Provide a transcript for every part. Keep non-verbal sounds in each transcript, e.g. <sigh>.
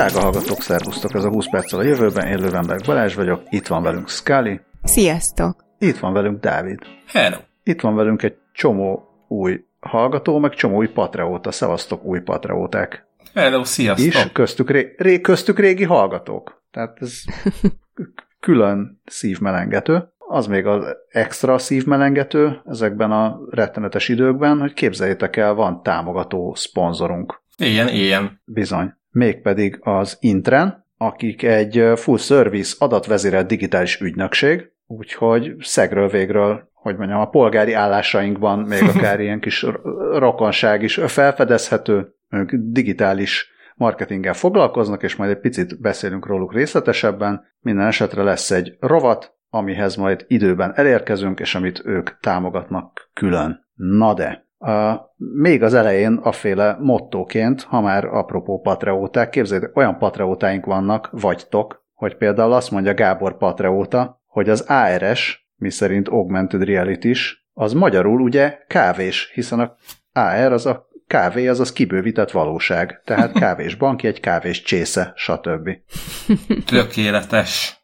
Drága hallgatók, szervusztok! Ez a 20 perccel a jövőben, én Lövenberg Balázs vagyok, itt van velünk Scully, Sziasztok! itt van velünk Dávid, Hello. itt van velünk egy csomó új hallgató, meg csomó új patreóta. Szevasztok új patreóták Hello, sziasztok. is, köztük, ré, ré, köztük régi hallgatók. Tehát ez <laughs> külön szívmelengető. Az még az extra szívmelengető ezekben a rettenetes időkben, hogy képzeljétek el, van támogató szponzorunk. Ilyen, ilyen. Bizony. Mégpedig az Intren, akik egy full service adatvezérelt digitális ügynökség, úgyhogy szegről végről, hogy mondjam, a polgári állásainkban még <laughs> akár ilyen kis rokonság is felfedezhető, ők digitális marketinggel foglalkoznak, és majd egy picit beszélünk róluk részletesebben. Minden esetre lesz egy rovat, amihez majd időben elérkezünk, és amit ők támogatnak külön. Na de, Uh, még az elején aféle mottóként, ha már apropó patreóták, képzeljétek, olyan patreótáink vannak, vagytok, hogy például azt mondja Gábor patreóta, hogy az ARS, miszerint Augmented Reality az magyarul ugye kávés, hiszen a AR az a kávé, az az kibővített valóság. Tehát kávés banki, egy kávés csésze, stb. Tökéletes.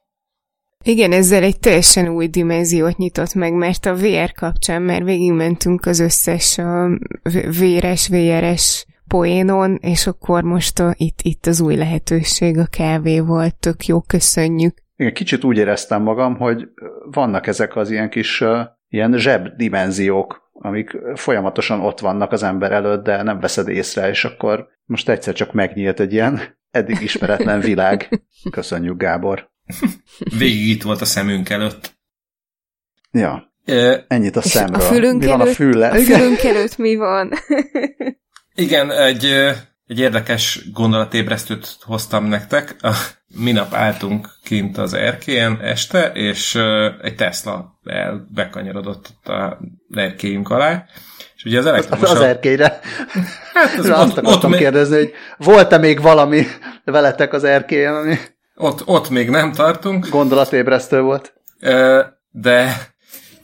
Igen, ezzel egy teljesen új dimenziót nyitott meg, mert a VR kapcsán már végigmentünk az összes a véres, VRS poénon, és akkor most a, itt, itt az új lehetőség a kávéval. Tök jó, köszönjük. Igen, kicsit úgy éreztem magam, hogy vannak ezek az ilyen kis ilyen zseb dimenziók, amik folyamatosan ott vannak az ember előtt, de nem veszed észre, és akkor most egyszer csak megnyílt egy ilyen eddig ismeretlen világ. <laughs> Köszönjük, Gábor. <laughs> Végig itt volt a szemünk előtt. Ja, E, ennyit a És szemről. a fülünk mi van előtt, a fülle? A fülünk előtt mi van? <laughs> igen, egy, egy érdekes gondolatébresztőt hoztam nektek. A, minap álltunk kint az erkélyen este, és egy Tesla el bekanyarodott ott a erkélyünk alá. És ugye az elektromos... Az erkélyre. hát az, Azt ott, ott, akartam még, kérdezni, hogy volt-e még valami veletek az erkélyen, ami ott, ott még nem tartunk. gondolatébresztő volt? De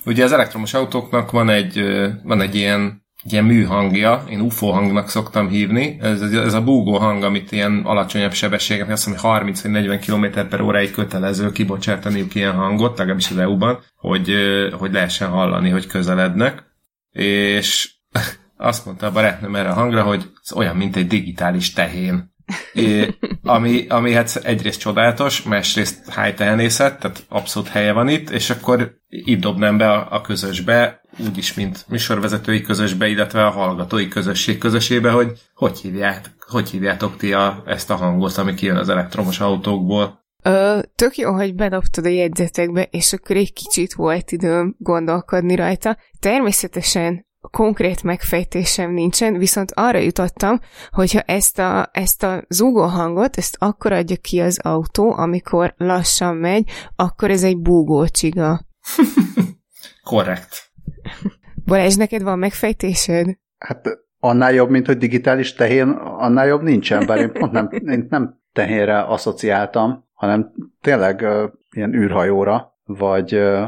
ugye az elektromos autóknak van egy, van egy ilyen, ilyen műhangja, én UFO hangnak szoktam hívni, ez, ez a búgó hang, amit ilyen alacsonyabb sebességek, azt hiszem, hogy 30 vagy 40 km per óráig kötelező kibocsátaniuk ilyen hangot, legalábbis az EU-ban, hogy, hogy lehessen hallani, hogy közelednek. És <laughs> azt mondta a barátnőm erre a hangra, hogy ez olyan, mint egy digitális tehén. É, ami, ami hát egyrészt csodálatos, másrészt hájtehenészet, tehát abszolút helye van itt, és akkor itt dobnám be a, a közösbe, úgyis, mint műsorvezetői közösbe, illetve a hallgatói közösség közösébe, hogy hogy, hívját, hogy hívjátok ti a, ezt a hangot, ami kijön az elektromos autókból. Ö, tök jó, hogy bedobtad a jegyzetekbe, és akkor egy kicsit volt időm gondolkodni rajta. Természetesen konkrét megfejtésem nincsen, viszont arra jutottam, hogyha ezt a, ezt a zúgó hangot, ezt akkor adja ki az autó, amikor lassan megy, akkor ez egy búgó csiga. <laughs> Korrekt. Balázs, neked van megfejtésed? Hát annál jobb, mint hogy digitális tehén, annál jobb nincsen, bár én <laughs> pont nem, én nem tehénre asszociáltam, hanem tényleg uh, ilyen űrhajóra, vagy, uh,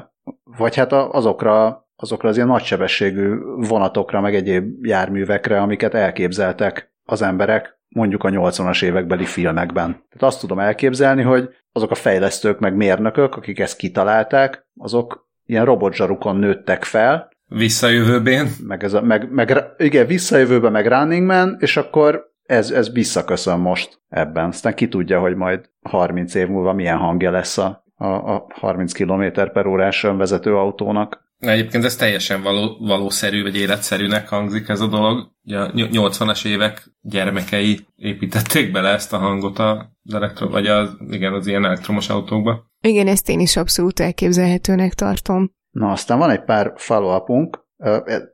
vagy hát a, azokra, azokra az ilyen nagysebességű vonatokra, meg egyéb járművekre, amiket elképzeltek az emberek mondjuk a 80-as évekbeli filmekben. Tehát azt tudom elképzelni, hogy azok a fejlesztők, meg mérnökök, akik ezt kitalálták, azok ilyen robotzsarukon nőttek fel, Visszajövőbén. meg, ez a, meg, meg igen, visszajövőbe meg Running Man, és akkor ez, ez visszaköszön most ebben. Aztán ki tudja, hogy majd 30 év múlva milyen hangja lesz a, a, a 30 km per órás vezető autónak. Egyébként ez teljesen való, valószerű, vagy életszerűnek hangzik ez a dolog. Ugye a 80-as évek gyermekei építették bele ezt a hangot az elektro, vagy az, igen, az ilyen elektromos autókba. Igen, ezt én is abszolút elképzelhetőnek tartom. Na, aztán van egy pár follow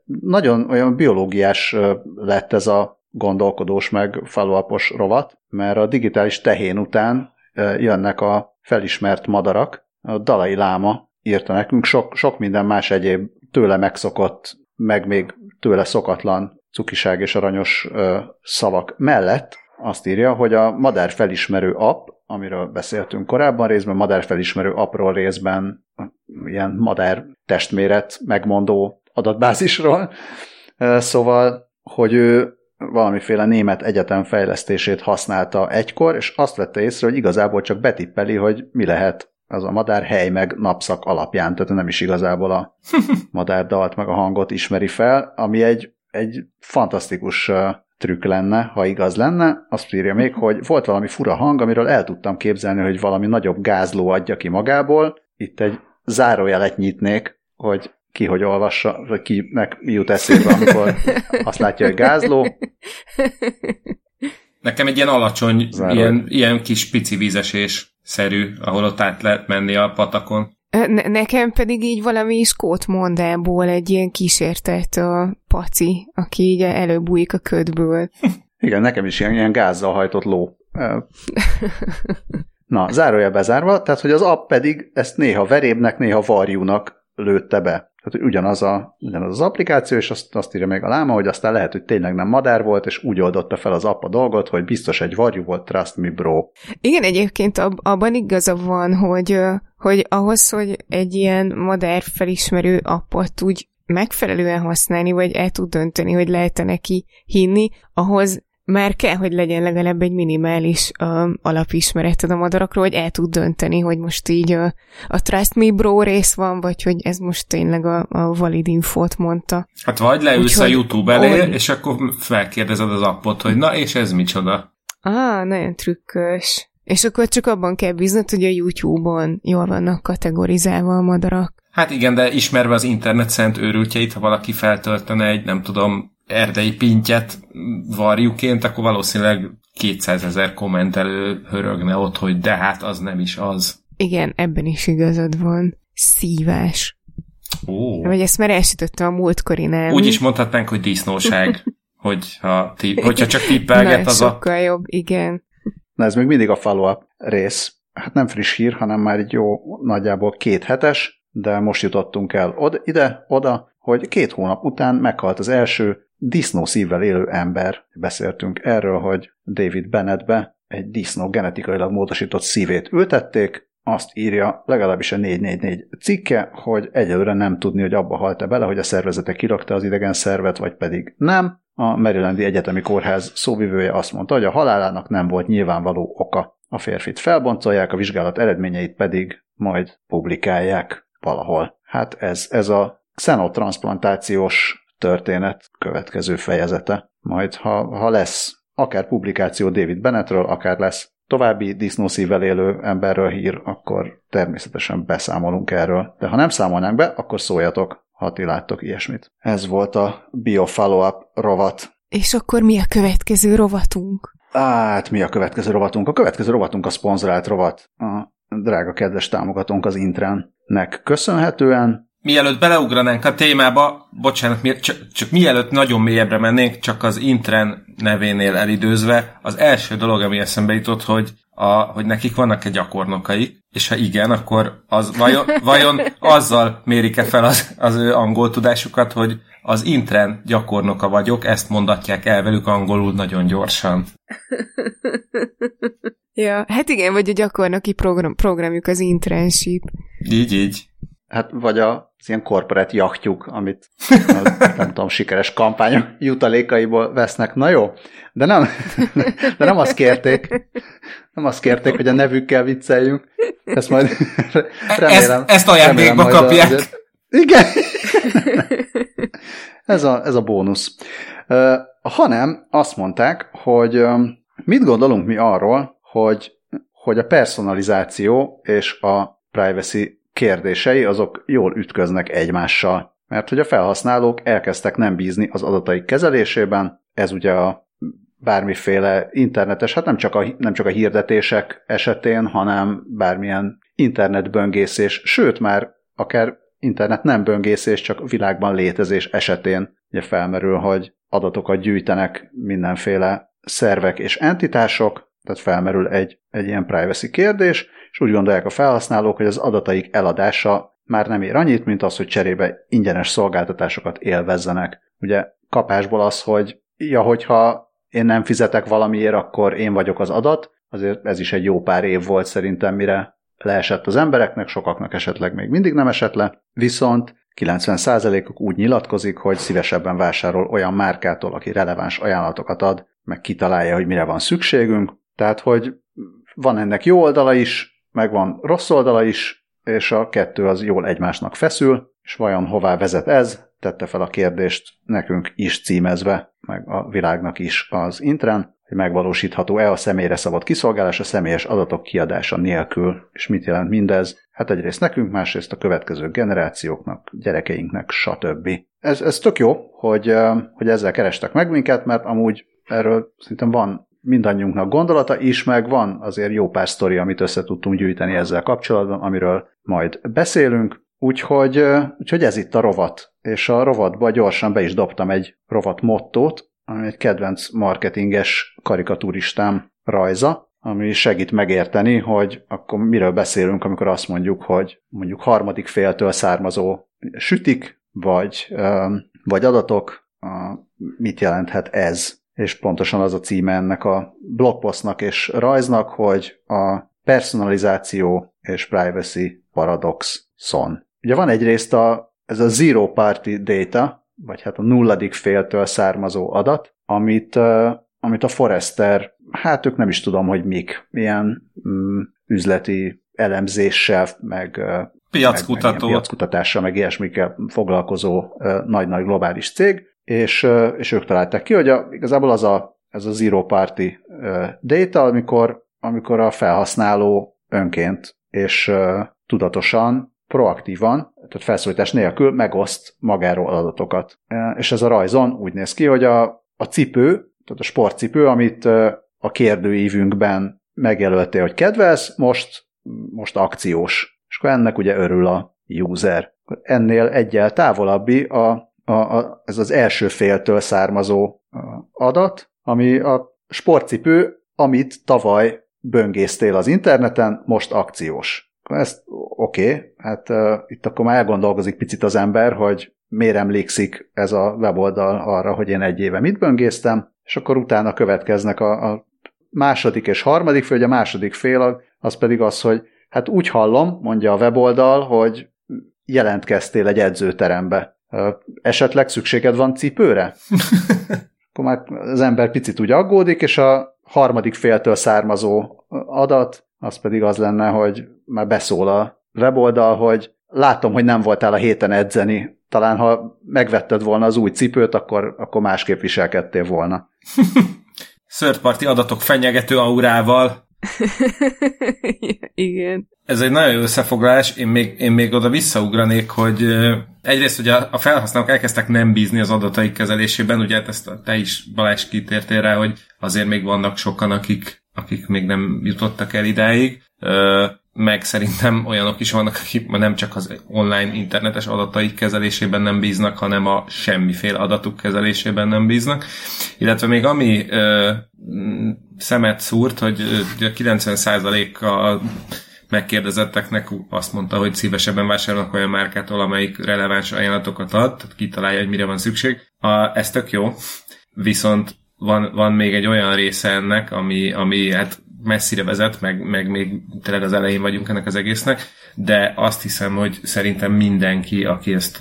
Nagyon olyan biológiás lett ez a gondolkodós meg follow rovat, mert a digitális tehén után jönnek a felismert madarak. A Dalai Láma írta nekünk sok, sok minden más egyéb tőle megszokott, meg még tőle szokatlan cukiság és aranyos ö, szavak mellett azt írja, hogy a madár felismerő app, amiről beszéltünk korábban, részben madár felismerő appról, részben ilyen madár testméret megmondó adatbázisról. Szóval, hogy ő valamiféle német egyetem fejlesztését használta egykor, és azt vette észre, hogy igazából csak betippeli, hogy mi lehet az a madár hely meg napszak alapján, tehát nem is igazából a <laughs> madárdalt meg a hangot ismeri fel, ami egy, egy fantasztikus trükk lenne, ha igaz lenne. Azt írja még, hogy volt valami fura hang, amiről el tudtam képzelni, hogy valami nagyobb gázló adja ki magából. Itt egy zárójelet nyitnék, hogy ki hogy olvassa, vagy kinek mi jut eszébe, amikor azt látja, hogy gázló. <laughs> Nekem egy ilyen alacsony, ilyen, ilyen kis pici vízesés szerű, ahol ott át lehet menni a patakon. Ne- nekem pedig így valami skót mondából egy ilyen kísértett a paci, aki így előbújik a ködből. <laughs> Igen, nekem is ilyen, ilyen gázzal hajtott ló. <laughs> Na, zárója bezárva, tehát hogy az app pedig ezt néha verébnek, néha varjúnak lőtte be. Tehát, hogy ugyanaz, a, ugyanaz az applikáció, és azt, azt írja még a láma, hogy aztán lehet, hogy tényleg nem madár volt, és úgy oldotta fel az app a dolgot, hogy biztos egy varjú volt, trust me bro. Igen, egyébként ab, abban igaza van, hogy, hogy ahhoz, hogy egy ilyen madár felismerő appot úgy megfelelően használni, vagy el tud dönteni, hogy lehet-e neki hinni, ahhoz már kell, hogy legyen legalább egy minimális uh, alapismereted a madarakról, hogy el tud dönteni, hogy most így uh, a Trust Me Bro rész van, vagy hogy ez most tényleg a, a valid infót mondta. Hát vagy leülsz Úgy, a YouTube elé, hogy... és akkor felkérdezed az appot, hogy na, és ez micsoda? Ah, nagyon trükkös. És akkor csak abban kell bíznod, hogy a YouTube-on jól vannak kategorizálva a madarak. Hát igen, de ismerve az internet szent őrültjeit, ha valaki feltöltene egy, nem tudom, erdei pintyet varjuként, akkor valószínűleg 200 ezer kommentelő hörögne ott, hogy de hát az nem is az. Igen, ebben is igazad van. Szívás. Ó. Vagy ezt már elsütöttem a múltkorinál. Úgy is mondhatnánk, hogy disznóság, <laughs> hogyha, ti, hogyha csak tippelget az sokkal a... jobb, igen. Na ez még mindig a follow-up rész. Hát nem friss hír, hanem már egy jó nagyjából két hetes, de most jutottunk el oda, ide, oda, hogy két hónap után meghalt az első disznó szívvel élő ember. Beszéltünk erről, hogy David Bennettbe egy disznó genetikailag módosított szívét ültették, azt írja legalábbis a 444 cikke, hogy egyelőre nem tudni, hogy abba halt-e bele, hogy a szervezete kirakta az idegen szervet, vagy pedig nem. A Marylandi Egyetemi Kórház szóvivője azt mondta, hogy a halálának nem volt nyilvánvaló oka. A férfit felboncolják, a vizsgálat eredményeit pedig majd publikálják valahol. Hát ez, ez a xenotransplantációs történet következő fejezete. Majd ha, ha lesz akár publikáció David Bennettről, akár lesz további disznószívvel élő emberről hír, akkor természetesen beszámolunk erről. De ha nem számolnánk be, akkor szóljatok, ha ti láttok ilyesmit. Ez volt a Bio Follow-up rovat. És akkor mi a következő rovatunk? Hát, mi a következő rovatunk? A következő rovatunk a szponzorált rovat. A drága kedves támogatónk az Intrennek köszönhetően Mielőtt beleugranánk a témába, bocsánat, csak, csak mielőtt nagyon mélyebbre mennénk, csak az Intren nevénél elidőzve, az első dolog, ami eszembe jutott, hogy, a, hogy nekik vannak egy gyakornokai, és ha igen, akkor az vajon, <laughs> vajon azzal mérik-e fel az, az ő angol tudásukat, hogy az Intren gyakornoka vagyok, ezt mondatják el velük angolul nagyon gyorsan. <laughs> ja, hát igen, vagy a gyakornoki program, programjuk az internship. Így, így. Hát vagy a az ilyen korporát jachtjuk, amit <laughs> nem tudom, sikeres kampányok jutalékaiból vesznek. Na jó, de nem, <laughs> de nem azt kérték, nem azt kérték, hogy a nevükkel vicceljünk. Ezt majd remélem. Ezt, ezt ajándékba kapják. Azért, igen. <laughs> ez, a, ez a bónusz. Hanem azt mondták, hogy mit gondolunk mi arról, hogy, hogy a personalizáció és a privacy kérdései azok jól ütköznek egymással. Mert hogy a felhasználók elkezdtek nem bízni az adataik kezelésében, ez ugye a bármiféle internetes, hát nem csak a, nem csak a hirdetések esetén, hanem bármilyen internetböngészés, sőt már akár internet nem böngészés, csak világban létezés esetén ugye felmerül, hogy adatokat gyűjtenek mindenféle szervek és entitások, tehát felmerül egy, egy ilyen privacy kérdés, és úgy gondolják a felhasználók, hogy az adataik eladása már nem ér annyit, mint az, hogy cserébe ingyenes szolgáltatásokat élvezzenek. Ugye kapásból az, hogy ja, hogyha én nem fizetek valamiért, akkor én vagyok az adat, azért ez is egy jó pár év volt szerintem, mire leesett az embereknek, sokaknak esetleg még mindig nem esett le, viszont 90%-uk úgy nyilatkozik, hogy szívesebben vásárol olyan márkától, aki releváns ajánlatokat ad, meg kitalálja, hogy mire van szükségünk. Tehát, hogy van ennek jó oldala is, meg van rossz oldala is, és a kettő az jól egymásnak feszül, és vajon hová vezet ez? Tette fel a kérdést nekünk is címezve, meg a világnak is az intren, hogy megvalósítható-e a személyre szabott kiszolgálás a személyes adatok kiadása nélkül. És mit jelent mindez? Hát egyrészt nekünk, másrészt a következő generációknak, gyerekeinknek, stb. Ez, ez tök jó, hogy, hogy ezzel kerestek meg minket, mert amúgy erről szerintem van mindannyiunknak gondolata is, meg van azért jó pár sztori, amit össze tudtunk gyűjteni ezzel kapcsolatban, amiről majd beszélünk. Úgyhogy, úgyhogy ez itt a rovat, és a rovatba gyorsan be is dobtam egy rovat mottót, ami egy kedvenc marketinges karikaturistám rajza, ami segít megérteni, hogy akkor miről beszélünk, amikor azt mondjuk, hogy mondjuk harmadik féltől származó sütik, vagy, vagy adatok, mit jelenthet ez. És pontosan az a címe ennek a blogpostnak és rajznak, hogy a personalizáció és privacy paradox son. Ugye van egyrészt a, ez a zero party data, vagy hát a nulladik féltől származó adat, amit, amit a Forrester, hát ők nem is tudom, hogy mik, milyen mm, üzleti elemzéssel, meg piackutató. Meg, piackutatással, meg ilyesmikkel foglalkozó nagy-nagy globális cég, és, és ők találták ki, hogy a, igazából az a, ez a zero party data, amikor, amikor a felhasználó önként és tudatosan, proaktívan, tehát felszólítás nélkül megoszt magáról adatokat. És ez a rajzon úgy néz ki, hogy a, a cipő, tehát a sportcipő, amit a kérdőívünkben megjelöltél, hogy kedvelsz, most, most akciós. És akkor ennek ugye örül a user. Ennél egyel távolabbi a, a, a, ez az első féltől származó adat, ami a sportcipő, amit tavaly böngésztél az interneten, most akciós. Ezt oké, okay, hát uh, itt akkor már elgondolkozik picit az ember, hogy miért emlékszik ez a weboldal arra, hogy én egy éve mit böngésztem, és akkor utána következnek a, a második és harmadik fél, hogy a második fél az pedig az, hogy hát úgy hallom, mondja a weboldal, hogy jelentkeztél egy edzőterembe. Esetleg szükséged van cipőre? <laughs> akkor már az ember picit úgy aggódik, és a harmadik féltől származó adat, az pedig az lenne, hogy már beszól a weboldal, hogy látom, hogy nem voltál a héten edzeni, talán ha megvetted volna az új cipőt, akkor, akkor másképp viselkedtél volna. <laughs> Szörtparti adatok fenyegető aurával. <laughs> Igen. Ez egy nagyon jó összefoglalás, én még, én még oda visszaugranék, hogy egyrészt ugye a felhasználók elkezdtek nem bízni az adataik kezelésében, ugye hát ezt te is Balázs kitértél rá, hogy azért még vannak sokan, akik, akik még nem jutottak el idáig meg szerintem olyanok is vannak, akik nem csak az online internetes adataik kezelésében nem bíznak, hanem a semmiféle adatuk kezelésében nem bíznak. Illetve még ami ö, szemet szúrt, hogy a 90%-a megkérdezetteknek azt mondta, hogy szívesebben vásárolnak olyan márkától, amelyik releváns ajánlatokat ad, tehát kitalálja, hogy mire van szükség. A, ez tök jó, viszont van, van még egy olyan része ennek, ami, ami hát messzire vezet, meg, meg még tényleg az elején vagyunk ennek az egésznek, de azt hiszem, hogy szerintem mindenki, aki ezt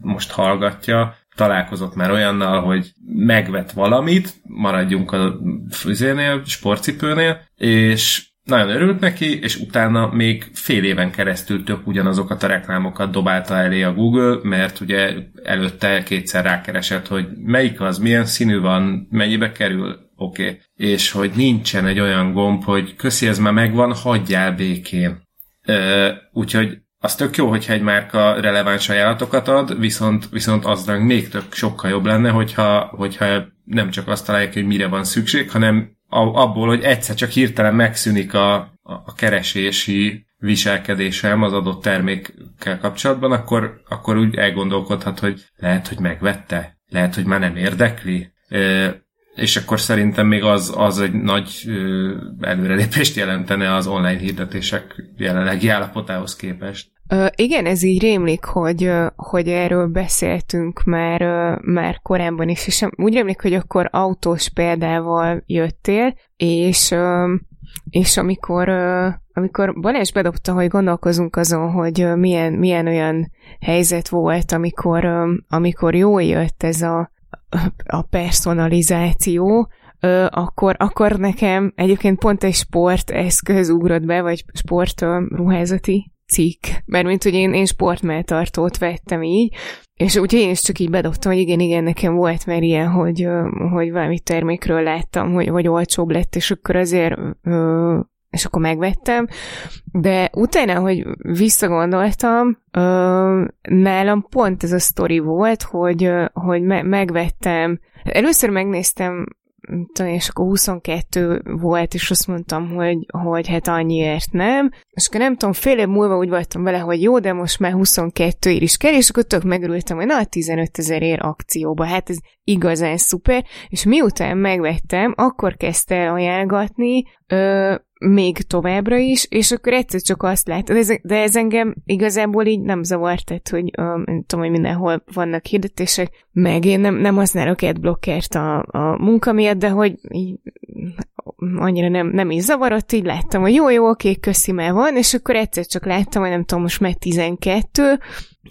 most hallgatja, találkozott már olyannal, hogy megvet valamit, maradjunk a fűzénél, sportcipőnél, és nagyon örült neki, és utána még fél éven keresztül tök ugyanazokat a reklámokat dobálta elé a Google, mert ugye előtte kétszer rákeresett, hogy melyik az, milyen színű van, mennyibe kerül, oké. Okay. És hogy nincsen egy olyan gomb, hogy köszi, ez már megvan, hagyjál békén. Ö, úgyhogy az tök jó, hogyha egy márka releváns ajánlatokat ad, viszont, viszont az még tök sokkal jobb lenne, hogyha, hogyha nem csak azt találják, hogy mire van szükség, hanem abból, hogy egyszer csak hirtelen megszűnik a, a, keresési viselkedésem az adott termékkel kapcsolatban, akkor, akkor úgy elgondolkodhat, hogy lehet, hogy megvette, lehet, hogy már nem érdekli, és akkor szerintem még az, az egy nagy ö, előrelépést jelentene az online hirdetések jelenlegi állapotához képest. Ö, igen, ez így rémlik, hogy, hogy erről beszéltünk már, már korábban is, és úgy rémlik, hogy akkor autós példával jöttél, és és amikor, amikor Balázs bedobta, hogy gondolkozunk azon, hogy milyen, milyen olyan helyzet volt, amikor, amikor jól jött ez a, a personalizáció, akkor, akkor nekem egyébként pont egy sporteszköz ugrott be, vagy sport ruházati cikk, mert mint hogy én, én sportmeltartót vettem így, és úgyhogy én is csak így bedobtam, hogy igen, igen, nekem volt már ilyen, hogy, hogy valami termékről láttam, hogy, hogy olcsóbb lett, és akkor azért és akkor megvettem, de utána, hogy visszagondoltam, nálam pont ez a sztori volt, hogy, hogy me- megvettem, először megnéztem tudom, és akkor 22 volt, és azt mondtam, hogy, hogy hát annyiért nem. És akkor nem tudom, fél év múlva úgy voltam vele, hogy jó, de most már 22 ér is kell, és akkor tök megörültem, hogy na, 15 ezer ér akcióba. Hát ez igazán szuper, és miután megvettem, akkor kezdte el ajánlgatni, még továbbra is, és akkor egyszer csak azt lát, de ez, de ez engem igazából így nem zavart, tehát, hogy uh, nem tudom, hogy mindenhol vannak hirdetések, meg én nem, nem használok adblockert a, a munka miatt, de hogy így, annyira nem, nem is zavarott, így láttam, hogy jó, jó, oké, köszi, már van, és akkor egyszer csak láttam, hogy nem tudom, most már 12,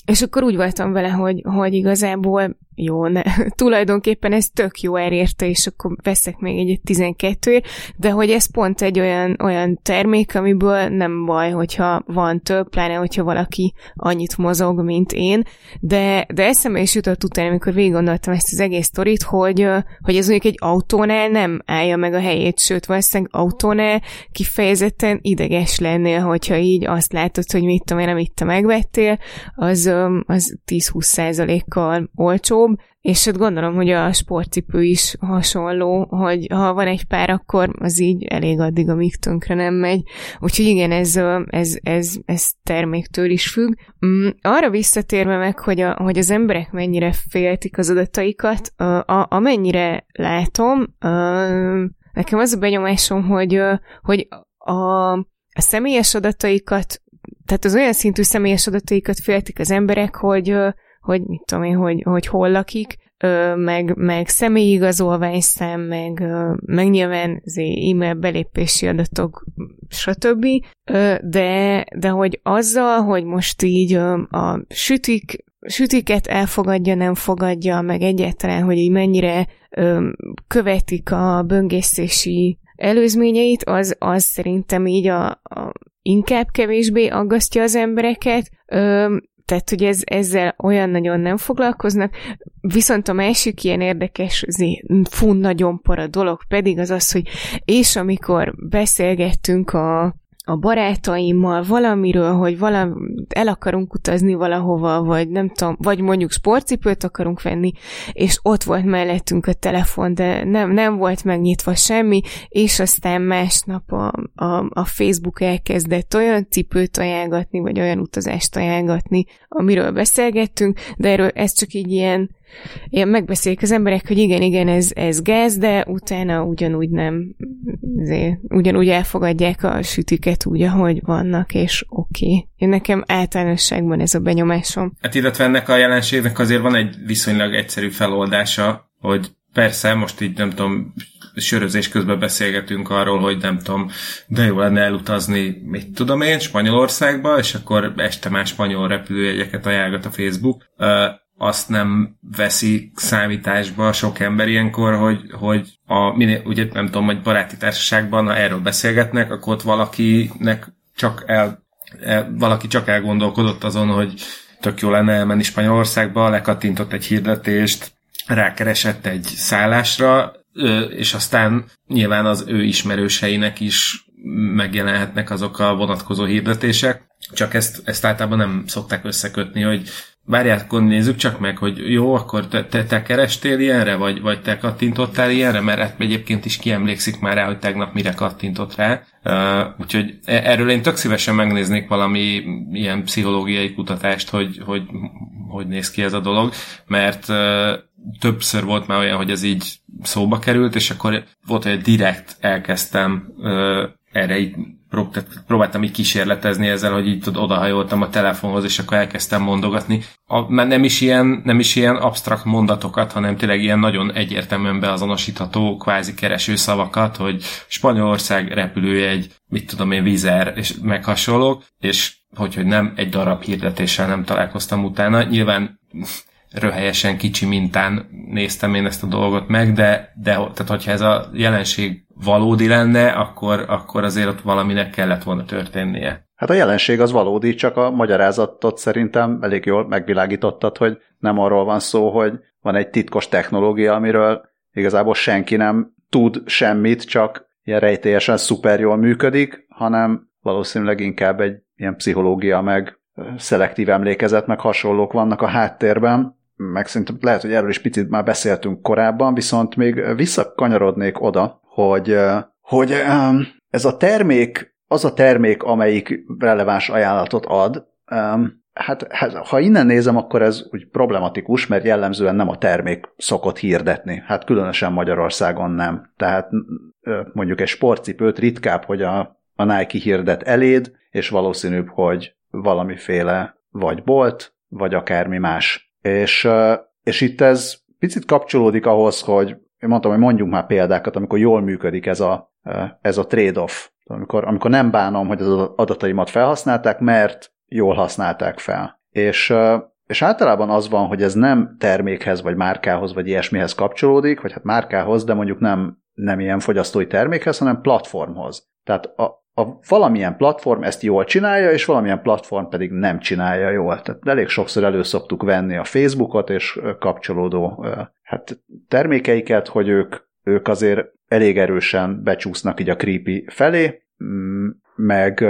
és akkor úgy voltam vele, hogy, hogy igazából jó, ne, <laughs> tulajdonképpen ez tök jó elérte, és akkor veszek még egy 12 de hogy ez pont egy olyan, olyan termék, amiből nem baj, hogyha van több, pláne, hogyha valaki annyit mozog, mint én, de, de eszembe is jutott utána, amikor végig gondoltam ezt az egész sztorit, hogy, hogy ez mondjuk egy autónál nem állja meg a helyét, sőt, valószínűleg autónál kifejezetten ideges lennél, hogyha így azt látod, hogy mit tudom én, amit te megvettél, az, az 10-20 százalékkal olcsó, jobb, és hát gondolom, hogy a sportcipő is hasonló, hogy ha van egy pár, akkor az így elég addig, amíg tönkre nem megy. Úgyhogy igen, ez, ez, ez, ez terméktől is függ. Mm, arra visszatérve meg, hogy, a, hogy az emberek mennyire féltik az adataikat, a, amennyire látom, a, nekem az a benyomásom, hogy, hogy a, a személyes adataikat, tehát az olyan szintű személyes adataikat féltik az emberek, hogy, hogy mit tudom én, hogy, hogy hol lakik, meg, meg személyi igazolványszám, meg, meg nyilván e-mail belépési adatok, stb. De, de hogy azzal, hogy most így a sütik, sütiket elfogadja, nem fogadja, meg egyáltalán, hogy így mennyire követik a böngészési előzményeit, az, az szerintem így a, a inkább kevésbé aggasztja az embereket, tehát, hogy ez, ezzel olyan nagyon nem foglalkoznak. Viszont a másik ilyen érdekes, fú, nagyon para dolog pedig az az, hogy és amikor beszélgettünk a, a barátaimmal valamiről, hogy valami, el akarunk utazni valahova, vagy nem tudom, vagy mondjuk sportcipőt akarunk venni, és ott volt mellettünk a telefon, de nem, nem volt megnyitva semmi, és aztán másnap a, a, a Facebook elkezdett olyan cipőt ajánlatni, vagy olyan utazást ajánlatni, amiről beszélgettünk, de erről ez csak így ilyen ilyen megbeszélik az emberek, hogy igen, igen, ez, ez gáz, de utána ugyanúgy nem, azért, ugyanúgy elfogadják a sütiket úgy, ahogy vannak, és oké. Okay. Nekem általánosságban ez a benyomásom. Hát illetve ennek a jelenségnek azért van egy viszonylag egyszerű feloldása, hogy persze, most így nem tudom, sörözés közben beszélgetünk arról, hogy nem tudom, de jó lenne elutazni, mit tudom én, Spanyolországba, és akkor este már spanyol repülőjegyeket ajánlgat a Facebook azt nem veszi számításba sok ember ilyenkor, hogy, hogy a, minél, ugye nem tudom, hogy baráti társaságban, ha erről beszélgetnek, akkor ott valakinek csak el, el, valaki csak elgondolkodott azon, hogy tök jó lenne elmenni Spanyolországba, lekattintott egy hirdetést, rákeresett egy szállásra, és aztán nyilván az ő ismerőseinek is megjelenhetnek azok a vonatkozó hirdetések, csak ezt, ezt általában nem szokták összekötni, hogy Várjál, akkor nézzük csak meg, hogy jó, akkor te, te, te kerestél ilyenre, vagy, vagy te kattintottál ilyenre, mert hát egyébként is kiemlékszik már rá, hogy tegnap mire kattintott rá. Uh, úgyhogy e, erről én tök szívesen megnéznék valami ilyen pszichológiai kutatást, hogy hogy, hogy néz ki ez a dolog, mert uh, többször volt már olyan, hogy ez így szóba került, és akkor volt, hogy direkt elkezdtem uh, erre így próbáltam így kísérletezni ezzel, hogy így odahajoltam a telefonhoz, és akkor elkezdtem mondogatni. A, mert nem is, ilyen, nem is ilyen absztrakt mondatokat, hanem tényleg ilyen nagyon egyértelműen beazonosítható kvázi kereső szavakat, hogy Spanyolország repülőjegy, mit tudom én, vizer, és meg hasonlók, és hogy, hogy nem egy darab hirdetéssel nem találkoztam utána. Nyilván röhelyesen kicsi mintán néztem én ezt a dolgot meg, de, de tehát hogyha ez a jelenség valódi lenne, akkor, akkor azért ott valaminek kellett volna történnie. Hát a jelenség az valódi, csak a magyarázatot szerintem elég jól megvilágítottad, hogy nem arról van szó, hogy van egy titkos technológia, amiről igazából senki nem tud semmit, csak ilyen rejtélyesen szuper jól működik, hanem valószínűleg inkább egy ilyen pszichológia, meg szelektív emlékezet, meg hasonlók vannak a háttérben, meg szerintem lehet, hogy erről is picit már beszéltünk korábban, viszont még visszakanyarodnék oda, hogy, hogy ez a termék, az a termék, amelyik releváns ajánlatot ad, hát, hát ha innen nézem, akkor ez úgy problematikus, mert jellemzően nem a termék szokott hirdetni. Hát különösen Magyarországon nem. Tehát mondjuk egy sportcipőt ritkább, hogy a, a Nike hirdet eléd, és valószínűbb, hogy valamiféle vagy bolt, vagy akármi más. És, és itt ez picit kapcsolódik ahhoz, hogy én mondtam, hogy mondjunk már példákat, amikor jól működik ez a, ez a trade-off. Amikor, amikor nem bánom, hogy az adataimat felhasználták, mert jól használták fel. És, és általában az van, hogy ez nem termékhez, vagy márkához, vagy ilyesmihez kapcsolódik, vagy hát márkához, de mondjuk nem, nem ilyen fogyasztói termékhez, hanem platformhoz. Tehát a, a valamilyen platform ezt jól csinálja, és valamilyen platform pedig nem csinálja jól. Tehát elég sokszor elő szoktuk venni a Facebookot és kapcsolódó hát, termékeiket, hogy ők, ők azért elég erősen becsúsznak így a creepy felé, mm, meg,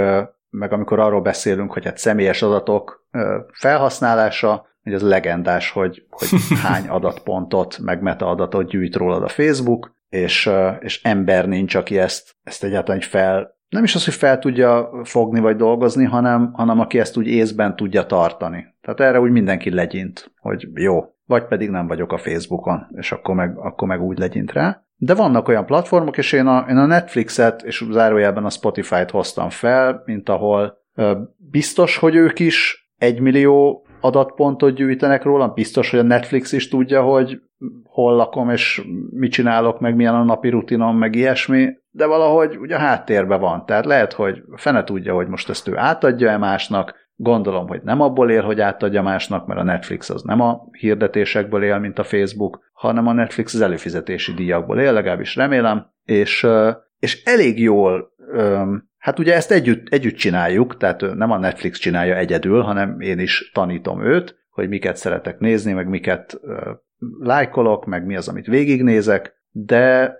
meg amikor arról beszélünk, hogy hát személyes adatok felhasználása, hogy az legendás, hogy, hogy <laughs> hány adatpontot, meg metaadatot gyűjt rólad a Facebook, és, és ember nincs, aki ezt, ezt egyáltalán fel nem is az, hogy fel tudja fogni vagy dolgozni, hanem, hanem aki ezt úgy észben tudja tartani. Tehát erre úgy mindenki legyint, hogy jó, vagy pedig nem vagyok a Facebookon, és akkor meg, akkor meg úgy legyint rá. De vannak olyan platformok, és én a, én a Netflixet és zárójelben a Spotify-t hoztam fel, mint ahol ö, biztos, hogy ők is egy millió adatpontot gyűjtenek rólam, biztos, hogy a Netflix is tudja, hogy hol lakom, és mit csinálok, meg milyen a napi rutinom, meg ilyesmi, de valahogy ugye a háttérben van. Tehát lehet, hogy fene tudja, hogy most ezt ő átadja-e másnak, gondolom, hogy nem abból él, hogy átadja másnak, mert a Netflix az nem a hirdetésekből él, mint a Facebook, hanem a Netflix az előfizetési díjakból él, legalábbis remélem, és, és elég jól Hát ugye ezt együtt, együtt csináljuk, tehát nem a Netflix csinálja egyedül, hanem én is tanítom őt, hogy miket szeretek nézni, meg miket lájkolok, meg mi az, amit végignézek, de,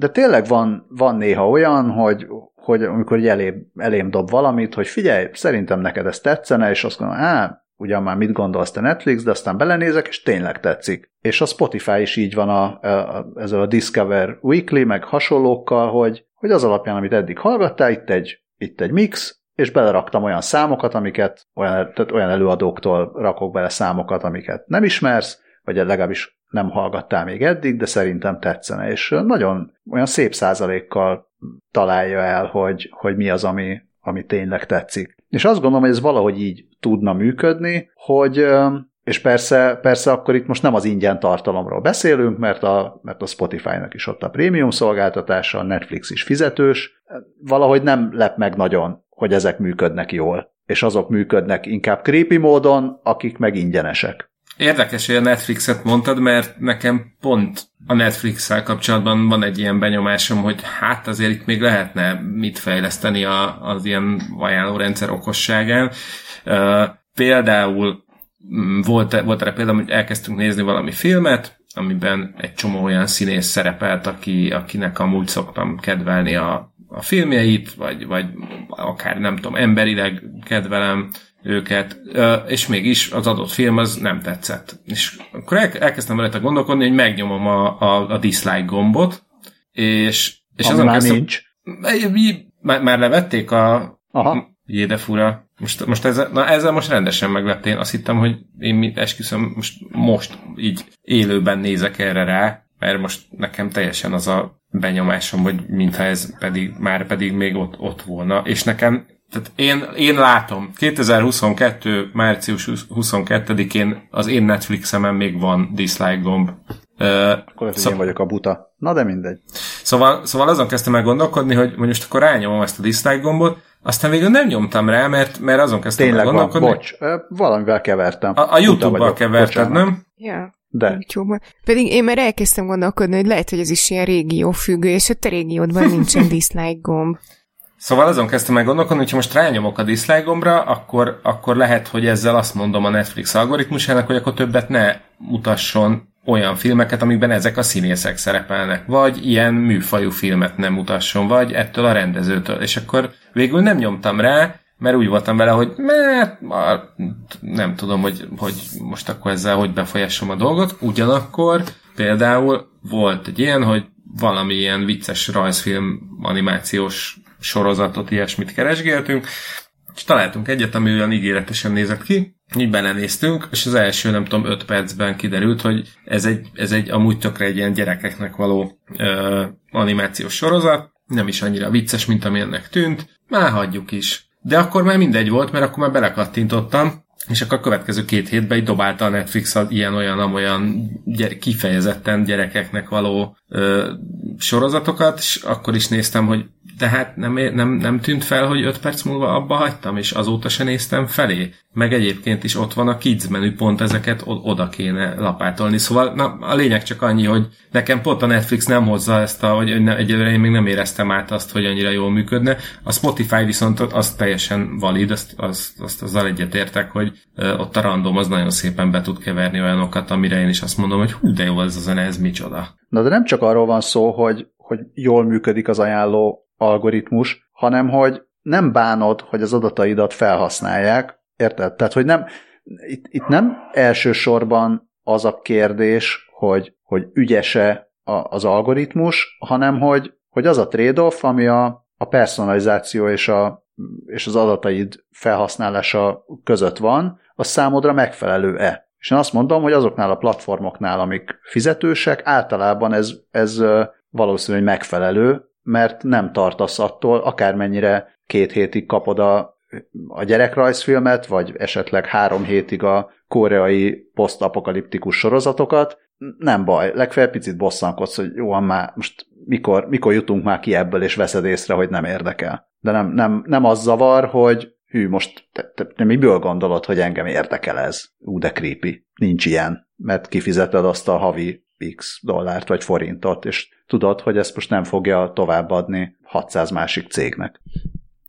de tényleg van, van néha olyan, hogy, hogy amikor elém, elém dob valamit, hogy figyelj, szerintem neked ez tetszene, és azt mondom, á, ugyan már mit gondolsz te Netflix, de aztán belenézek, és tényleg tetszik. És a Spotify is így van a, a, ezzel a Discover Weekly, meg hasonlókkal, hogy, hogy az alapján, amit eddig hallgattál, itt egy, itt egy mix, és beleraktam olyan számokat, amiket, olyan, tehát olyan előadóktól rakok bele számokat, amiket nem ismersz, vagy legalábbis nem hallgattál még eddig, de szerintem tetszene, és nagyon olyan szép százalékkal találja el, hogy, hogy mi az, ami, ami tényleg tetszik. És azt gondolom, hogy ez valahogy így tudna működni, hogy és persze, persze akkor itt most nem az ingyen tartalomról beszélünk, mert a, mert a Spotify-nak is ott a prémium szolgáltatása, a Netflix is fizetős. Valahogy nem lep meg nagyon, hogy ezek működnek jól. És azok működnek inkább creepy módon, akik meg ingyenesek. Érdekes, hogy a Netflixet mondtad, mert nekem pont a Netflix-szel kapcsolatban van egy ilyen benyomásom, hogy hát azért itt még lehetne mit fejleszteni a, az ilyen ajánlórendszer okosságán. Uh, például mm, volt, volt erre például, hogy elkezdtünk nézni valami filmet, amiben egy csomó olyan színész szerepelt, aki, akinek amúgy szoktam kedvelni a, a filmjeit, vagy, vagy akár nem tudom, emberileg kedvelem, őket, és mégis az adott film az nem tetszett. És akkor elkezdtem rajta gondolkodni, hogy megnyomom a, a, a dislike gombot, és, és azon már kezdtem, nincs. Már, már levették a... Aha. Jé, de fura. Most, most ezzel, na ezzel most rendesen megleptél. Azt hittem, hogy én esküszöm, most, most így élőben nézek erre rá, mert most nekem teljesen az a benyomásom, hogy mintha ez pedig, már pedig még ott, ott volna, és nekem tehát én, én látom, 2022. március 22-én az én Netflixemen még van dislike gomb. Uh, Akkor szó... én vagyok a buta. Na de mindegy. Szóval, szóval azon kezdtem el gondolkodni, hogy most akkor rányomom ezt a dislike gombot, aztán végül nem nyomtam rá, mert, mert azon kezdtem Tényleg el gondolkodni. Van, bocs, valamivel kevertem. A, a YouTube-bal keverted, bocsánat. nem? Ja. De. youtube Pedig én már elkezdtem gondolkodni, hogy lehet, hogy ez is ilyen régió függő, és a te régiódban nincsen dislike gomb. Szóval azon kezdtem meg gondolkodni, hogy most rányomok a dislike gombra, akkor, akkor lehet, hogy ezzel azt mondom a Netflix algoritmusának, hogy akkor többet ne mutasson olyan filmeket, amikben ezek a színészek szerepelnek, vagy ilyen műfajú filmet nem mutasson, vagy ettől a rendezőtől. És akkor végül nem nyomtam rá, mert úgy voltam vele, hogy mert nem tudom, hogy, hogy most akkor ezzel hogy befolyásom a dolgot. Ugyanakkor például volt egy ilyen, hogy valami ilyen vicces rajzfilm animációs sorozatot, ilyesmit keresgéltünk, és találtunk egyet, ami olyan ígéretesen nézett ki, így belenéztünk, és az első, nem tudom, öt percben kiderült, hogy ez egy, ez egy amúgy tökre egy ilyen gyerekeknek való ö, animációs sorozat, nem is annyira vicces, mint ami ennek tűnt, már hagyjuk is. De akkor már mindegy volt, mert akkor már belekattintottam, és akkor a következő két hétben így dobálta a Netflix ilyen-olyan, amolyan gyere, kifejezetten gyerekeknek való ö, sorozatokat, és akkor is néztem, hogy tehát nem, nem, nem tűnt fel, hogy 5 perc múlva abba hagytam, és azóta se néztem felé. Meg egyébként is ott van a kids menü, pont ezeket oda kéne lapátolni. Szóval na, a lényeg csak annyi, hogy nekem pont a Netflix nem hozza ezt, a, hogy egyelőre én még nem éreztem át azt, hogy annyira jól működne. A Spotify viszont az teljesen valid, azt, azt, azt azzal egyetértek, hogy ott a random az nagyon szépen be tud keverni olyanokat, amire én is azt mondom, hogy hú, de jó ez a zene, ez micsoda. Na de nem csak arról van szó, hogy, hogy jól működik az ajánló algoritmus, hanem hogy nem bánod, hogy az adataidat felhasználják, érted? Tehát, hogy nem, itt, itt nem elsősorban az a kérdés, hogy, hogy ügyese a, az algoritmus, hanem hogy, hogy az a trade-off, ami a, a personalizáció és, a, és az adataid felhasználása között van, az számodra megfelelő-e. És én azt mondom, hogy azoknál a platformoknál, amik fizetősek, általában ez, ez valószínűleg megfelelő, mert nem tartasz attól, akármennyire két hétig kapod a, a gyerekrajzfilmet, vagy esetleg három hétig a koreai posztapokaliptikus sorozatokat, nem baj, legfeljebb picit bosszankodsz, hogy jó, már most mikor, mikor jutunk már ki ebből, és veszed észre, hogy nem érdekel. De nem, nem, nem az zavar, hogy hű, most te, te, te miből gondolod, hogy engem érdekel ez? Ú, de creepy. Nincs ilyen, mert kifizeted azt a havi x dollárt vagy forintot, és tudod, hogy ezt most nem fogja továbbadni 600 másik cégnek.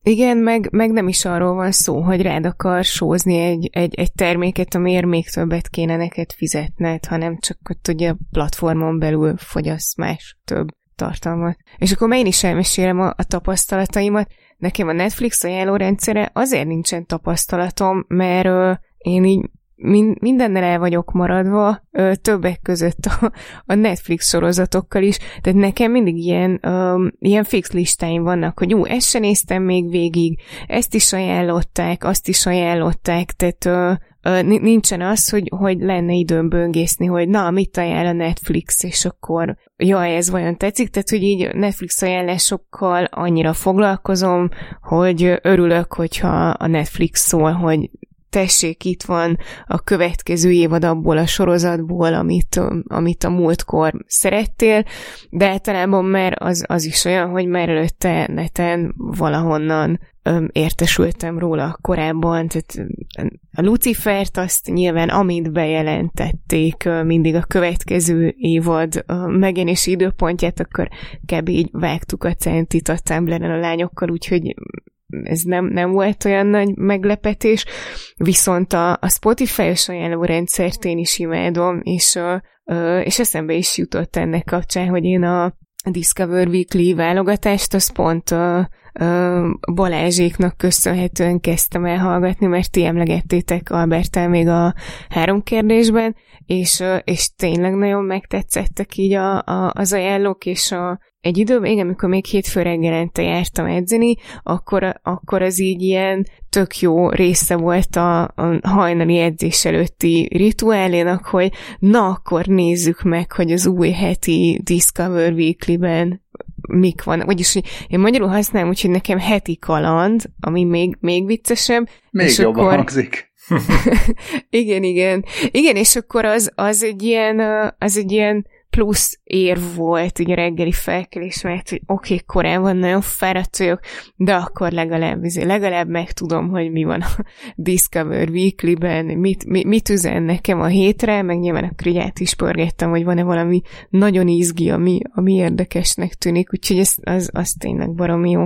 Igen, meg, meg nem is arról van szó, hogy rád akar sózni egy, egy, egy terméket, amiért még többet kéne neked fizetned, hanem csak hogy ugye a platformon belül fogyasz más több tartalmat. És akkor én is elmesélem a, a tapasztalataimat. Nekem a Netflix ajánlórendszere azért nincsen tapasztalatom, mert ö, én így min- mindennel el vagyok maradva, többek között a, a Netflix sorozatokkal is, tehát nekem mindig ilyen, ilyen fix listáim vannak, hogy ú, ezt sem néztem még végig, ezt is ajánlották, azt is ajánlották, tehát ö, ö, nincsen az, hogy, hogy lenne időm böngészni, hogy na, mit ajánl a Netflix, és akkor jaj, ez vajon tetszik, tehát hogy így Netflix ajánlásokkal annyira foglalkozom, hogy örülök, hogyha a Netflix szól, hogy tessék, itt van a következő évad abból a sorozatból, amit, amit a múltkor szerettél, de általában már az, az is olyan, hogy már előtte neten valahonnan öm, értesültem róla korábban, tehát a Lucifert azt nyilván, amit bejelentették mindig a következő évad megjelenési időpontját, akkor kb. így vágtuk a centit a Tumblr-en a lányokkal, úgyhogy ez nem, nem volt olyan nagy meglepetés, viszont a, a Spotify-os ajánlórendszert én is imádom, és, a, és eszembe is jutott ennek kapcsán, hogy én a Discover Weekly válogatást, az pont Balázséknak köszönhetően kezdtem el hallgatni, mert ti emlegettétek Albertel még a három kérdésben, és, és tényleg nagyon megtetszettek így a, a, az ajánlók, és a, egy időben, igen, amikor még hétfő reggelente jártam edzeni, akkor, akkor az így ilyen tök jó része volt a, a hajnali edzés előtti rituálénak, hogy na akkor nézzük meg, hogy az új heti Discover Weekly-ben mik van. Vagyis, hogy én magyarul használom, úgyhogy nekem heti kaland, ami még, még viccesebb. Még és jobban akkor... hangzik. <laughs> igen, igen. Igen, és akkor az, az egy ilyen, az egy ilyen plusz ér volt így a reggeli felkelés, mert hogy oké, okay, korábban nagyon fáradt vagyok, de akkor legalább, legalább megtudom, hogy mi van a <laughs> Discover Weekly-ben, mit, mit, mit üzen nekem a hétre, meg nyilván akkor így is pörgettem, hogy van-e valami nagyon izgi, ami, ami érdekesnek tűnik, úgyhogy ez, az, az tényleg barom jó.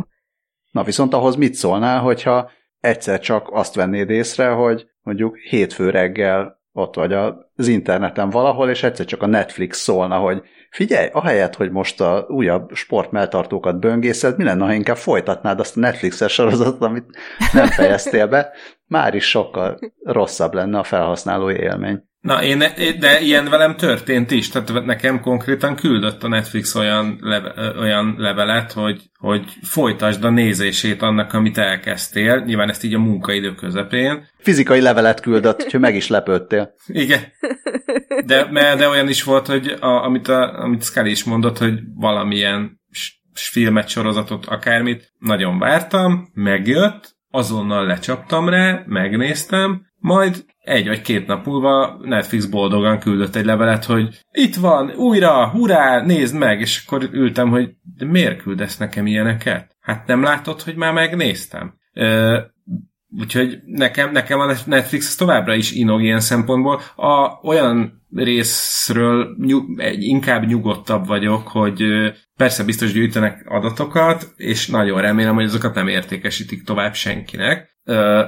Na viszont ahhoz mit szólnál, hogyha egyszer csak azt vennéd észre, hogy mondjuk hétfő reggel ott vagy az interneten valahol, és egyszer csak a Netflix szólna, hogy figyelj, ahelyett, hogy most a újabb sportmeltartókat böngészed, mi lenne, ha inkább folytatnád azt a Netflixes sorozatot, amit nem fejeztél be, már is sokkal rosszabb lenne a felhasználói élmény. Na, én, de ilyen velem történt is, tehát nekem konkrétan küldött a Netflix olyan, leve, olyan levelet, hogy, hogy folytasd a nézését annak, amit elkezdtél, nyilván ezt így a munkaidő közepén. Fizikai levelet küldött, hogy meg is lepődtél. Igen. De, de olyan is volt, hogy a, amit, a, amit Scully is mondott, hogy valamilyen filmet, sorozatot, akármit, nagyon vártam, megjött, azonnal lecsaptam rá, megnéztem, majd egy vagy két nap múlva Netflix boldogan küldött egy levelet, hogy itt van, újra, hurrá, nézd meg, és akkor ültem, hogy de miért küldesz nekem ilyeneket? Hát nem látod, hogy már megnéztem? Ö, úgyhogy nekem, nekem a Netflix továbbra is inog ilyen szempontból. A, olyan részről nyug, inkább nyugodtabb vagyok, hogy persze biztos gyűjtenek adatokat, és nagyon remélem, hogy azokat nem értékesítik tovább senkinek,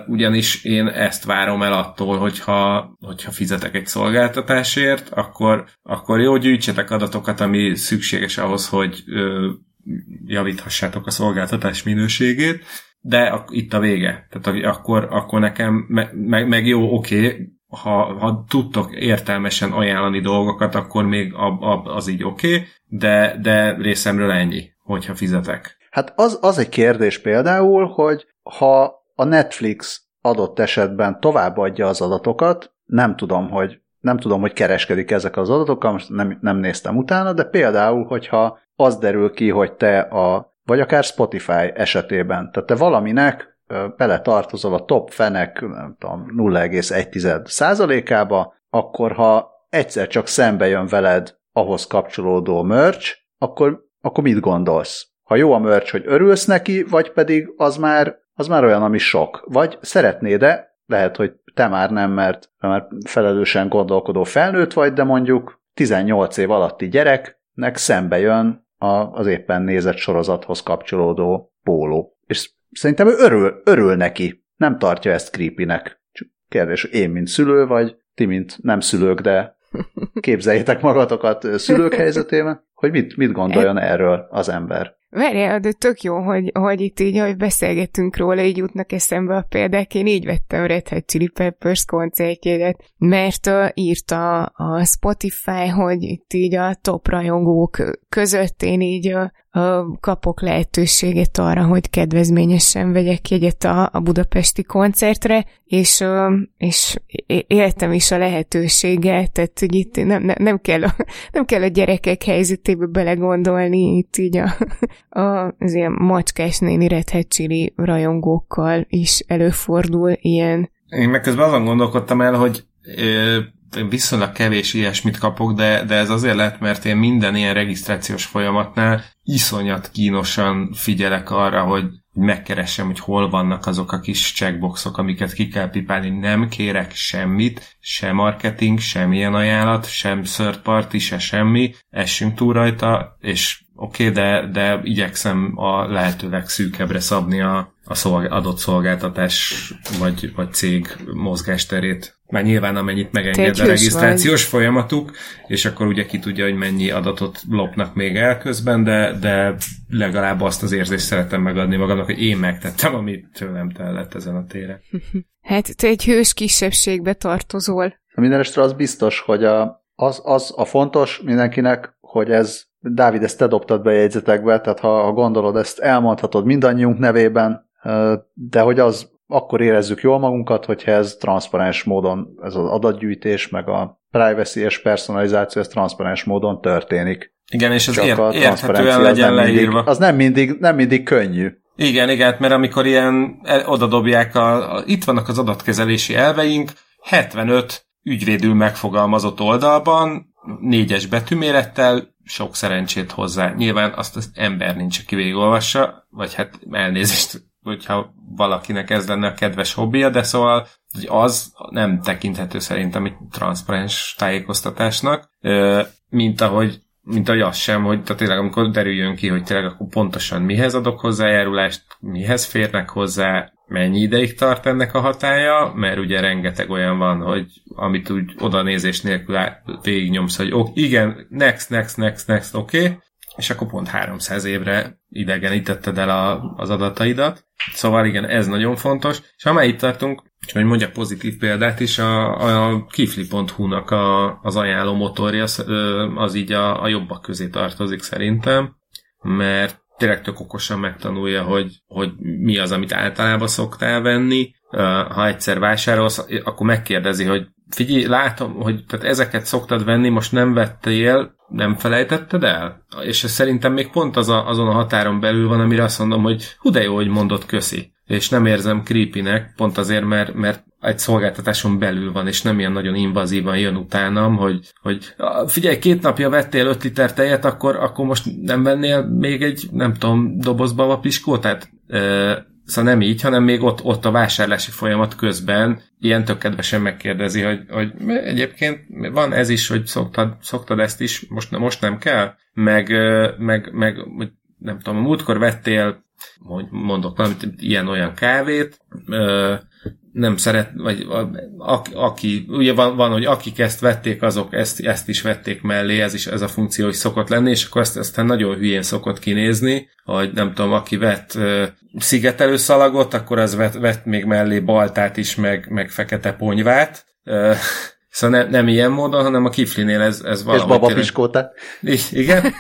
ugyanis én ezt várom el attól, hogyha, hogyha fizetek egy szolgáltatásért, akkor, akkor jó, gyűjtsetek adatokat, ami szükséges ahhoz, hogy javíthassátok a szolgáltatás minőségét, de itt a vége. Tehát akkor, akkor nekem meg, meg, jó, oké, ha, ha tudtok értelmesen ajánlani dolgokat, akkor még ab, ab, az így oké, de, de részemről ennyi, hogyha fizetek. Hát az, az egy kérdés például, hogy ha a Netflix adott esetben továbbadja az adatokat, nem tudom, hogy nem tudom, hogy kereskedik ezek az adatokkal, most nem, nem néztem utána, de például, hogyha az derül ki, hogy te a, vagy akár Spotify esetében, tehát te valaminek bele tartozol a top fenek, nem tudom, 0,1 százalékába, akkor ha egyszer csak szembe jön veled ahhoz kapcsolódó merch, akkor, akkor mit gondolsz? Ha jó a merch, hogy örülsz neki, vagy pedig az már, az már olyan, ami sok. Vagy szeretnéd-e, lehet, hogy te már nem, mert már felelősen gondolkodó felnőtt vagy, de mondjuk 18 év alatti gyereknek szembe jön a, az éppen nézett sorozathoz kapcsolódó póló. És szerintem ő örül, örül neki. Nem tartja ezt creepynek. Csak kérdés, én, mint szülő, vagy ti, mint nem szülők, de képzeljétek magatokat szülők helyzetében, hogy mit, mit gondoljon erről az ember. Várjál, de tök jó, hogy, hogy itt így, hogy beszélgettünk róla, így jutnak eszembe a példák. Én így vettem Red Hot Chili Peppers koncertjéget, mert uh, írta a Spotify, hogy itt így a top rajongók között én így kapok lehetőséget arra, hogy kedvezményesen vegyek jegyet a, a budapesti koncertre, és, és éltem is a lehetőséggel, tehát hogy itt nem, nem, nem, kell a, <laughs> nem kell a gyerekek helyzetébe belegondolni, itt így a, <laughs> a, az ilyen macskás néni redhead rajongókkal is előfordul ilyen. Én meg közben azon gondolkodtam el, hogy viszonylag kevés ilyesmit kapok, de, de ez azért lett, mert én minden ilyen regisztrációs folyamatnál iszonyat kínosan figyelek arra, hogy megkeressem, hogy hol vannak azok a kis checkboxok, amiket ki kell pipálni. Nem kérek semmit, se marketing, semmilyen ajánlat, sem third party, se semmi. Essünk túl rajta, és oké, okay, de, de igyekszem a lehető legszűkebbre szabni a, a szolg- adott szolgáltatás vagy, vagy cég mozgásterét. Már nyilván amennyit megenged a regisztrációs vagy. folyamatuk, és akkor ugye ki tudja, hogy mennyi adatot lopnak még el közben, de, de legalább azt az érzést szeretem megadni magamnak, hogy én megtettem, amit tőlem tellett ezen a téren. <laughs> Hát te egy hős kisebbségbe tartozol. Minden esetre az biztos, hogy a, az, az a fontos mindenkinek, hogy ez Dávid, ezt te dobtad be jegyzetekbe, tehát ha, ha gondolod, ezt elmondhatod mindannyiunk nevében, de hogy az akkor érezzük jól magunkat, hogyha ez transzparens módon, ez az adatgyűjtés, meg a privacy és personalizáció, ez transzparens módon történik. Igen, és ez ér- érthetően legyen leírva. Mindig, az nem mindig, nem mindig könnyű. Igen, igen, mert amikor ilyen oda dobják, a, a, itt vannak az adatkezelési elveink, 75 ügyvédül megfogalmazott oldalban, négyes betűmérettel, sok szerencsét hozzá. Nyilván azt az ember nincs, aki végigolvassa, vagy hát elnézést, hogyha valakinek ez lenne a kedves hobbija, de szóval az nem tekinthető szerintem egy transzparens tájékoztatásnak, mint ahogy mint ahogy az sem, hogy tehát tényleg amikor derüljön ki, hogy tényleg akkor pontosan mihez adok hozzájárulást, mihez férnek hozzá, mennyi ideig tart ennek a hatája, mert ugye rengeteg olyan van, hogy amit úgy oda nézés nélkül végignyomsz, hogy ok, igen, next, next, next, next, oké, okay, és akkor pont 300 évre idegenítetted el a, az adataidat. Szóval igen, ez nagyon fontos. És ha már itt tartunk, és hogy mondjak pozitív példát is, a, a kifli.hu-nak a, az ajánló motorja az, így a, a jobbak közé tartozik szerintem, mert tényleg tök okosan megtanulja, hogy, hogy mi az, amit általában szoktál venni. Ha egyszer vásárolsz, akkor megkérdezi, hogy figyelj, látom, hogy tehát ezeket szoktad venni, most nem vettél, nem felejtetted el? És ez szerintem még pont az a, azon a határon belül van, amire azt mondom, hogy hú de jó, hogy mondott köszi. És nem érzem creepynek, pont azért, mert, mert egy szolgáltatáson belül van, és nem ilyen nagyon invazívan jön utánam, hogy, hogy figyelj, két napja vettél 5 liter tejet, akkor, akkor most nem vennél még egy, nem tudom, dobozba a piskót? Tehát Szóval nem így, hanem még ott, ott a vásárlási folyamat közben ilyen tök kedvesen megkérdezi, hogy, hogy egyébként van ez is, hogy szoktad, szoktad ezt is, most, most nem kell, meg, meg, meg nem tudom, a múltkor vettél, mondok valamit, ilyen-olyan kávét, nem szeret, vagy a, a, aki, ugye van, van, hogy akik ezt vették, azok ezt, ezt is vették mellé, ez is ez a funkció is szokott lenni, és akkor ezt aztán nagyon hülyén szokott kinézni, hogy nem tudom, aki vett szigetelő szalagot, akkor az vett, vett még mellé baltát is, meg, meg fekete ponyvát, Szóval ne, nem ilyen módon, hanem a kiflinél ez, ez valahogy... És babapiskóta. Igen.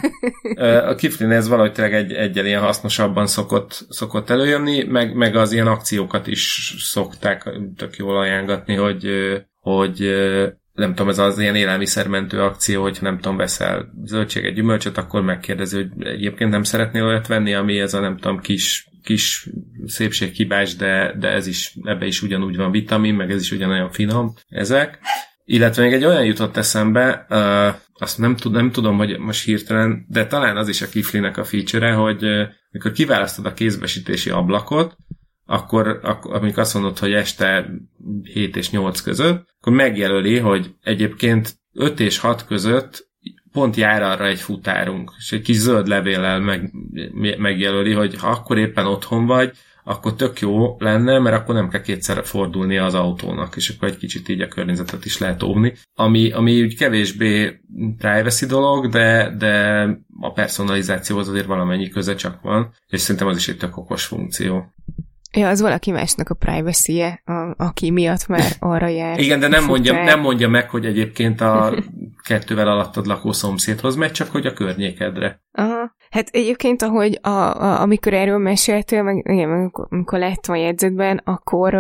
<laughs> A kiflinél ez valahogy tényleg egy, egyen ilyen hasznosabban szokott, szokott előjönni, meg, meg az ilyen akciókat is szokták tök jól ajánlatni, hogy, hogy nem tudom, ez az ilyen élelmiszermentő akció, hogyha nem tudom, veszel zöldséget, gyümölcsöt, akkor megkérdezi, hogy egyébként nem szeretnél olyat venni, ami ez a nem tudom, kis kis szépséghibás, de, de ez is, ebbe is ugyanúgy van vitamin, meg ez is ugyanolyan finom ezek. Illetve még egy olyan jutott eszembe, uh, azt nem, tud, nem tudom, hogy most hirtelen, de talán az is a kiflinek a feature hogy uh, mikor kiválasztod a kézbesítési ablakot, akkor, akkor amikor azt mondod, hogy este 7 és 8 között, akkor megjelöli, hogy egyébként 5 és 6 között pont jár arra egy futárunk, és egy kis zöld levéllel meg, megjelöli, hogy ha akkor éppen otthon vagy, akkor tök jó lenne, mert akkor nem kell kétszer fordulnia az autónak, és akkor egy kicsit így a környezetet is lehet óvni. Ami, ami úgy kevésbé privacy dolog, de, de a personalizációhoz azért valamennyi köze csak van, és szerintem az is egy tök okos funkció. Ja, az valaki másnak a privacy -e, a, aki miatt már <laughs> arra jár. Igen, de nem mondja, nem mondja meg, hogy egyébként a <laughs> kettővel alattad lakó szomszédhoz megy, csak hogy a környékedre. Aha. Hát egyébként, ahogy a, a, amikor erről meséltél, meg igen, amikor láttam a jegyzetben, akkor,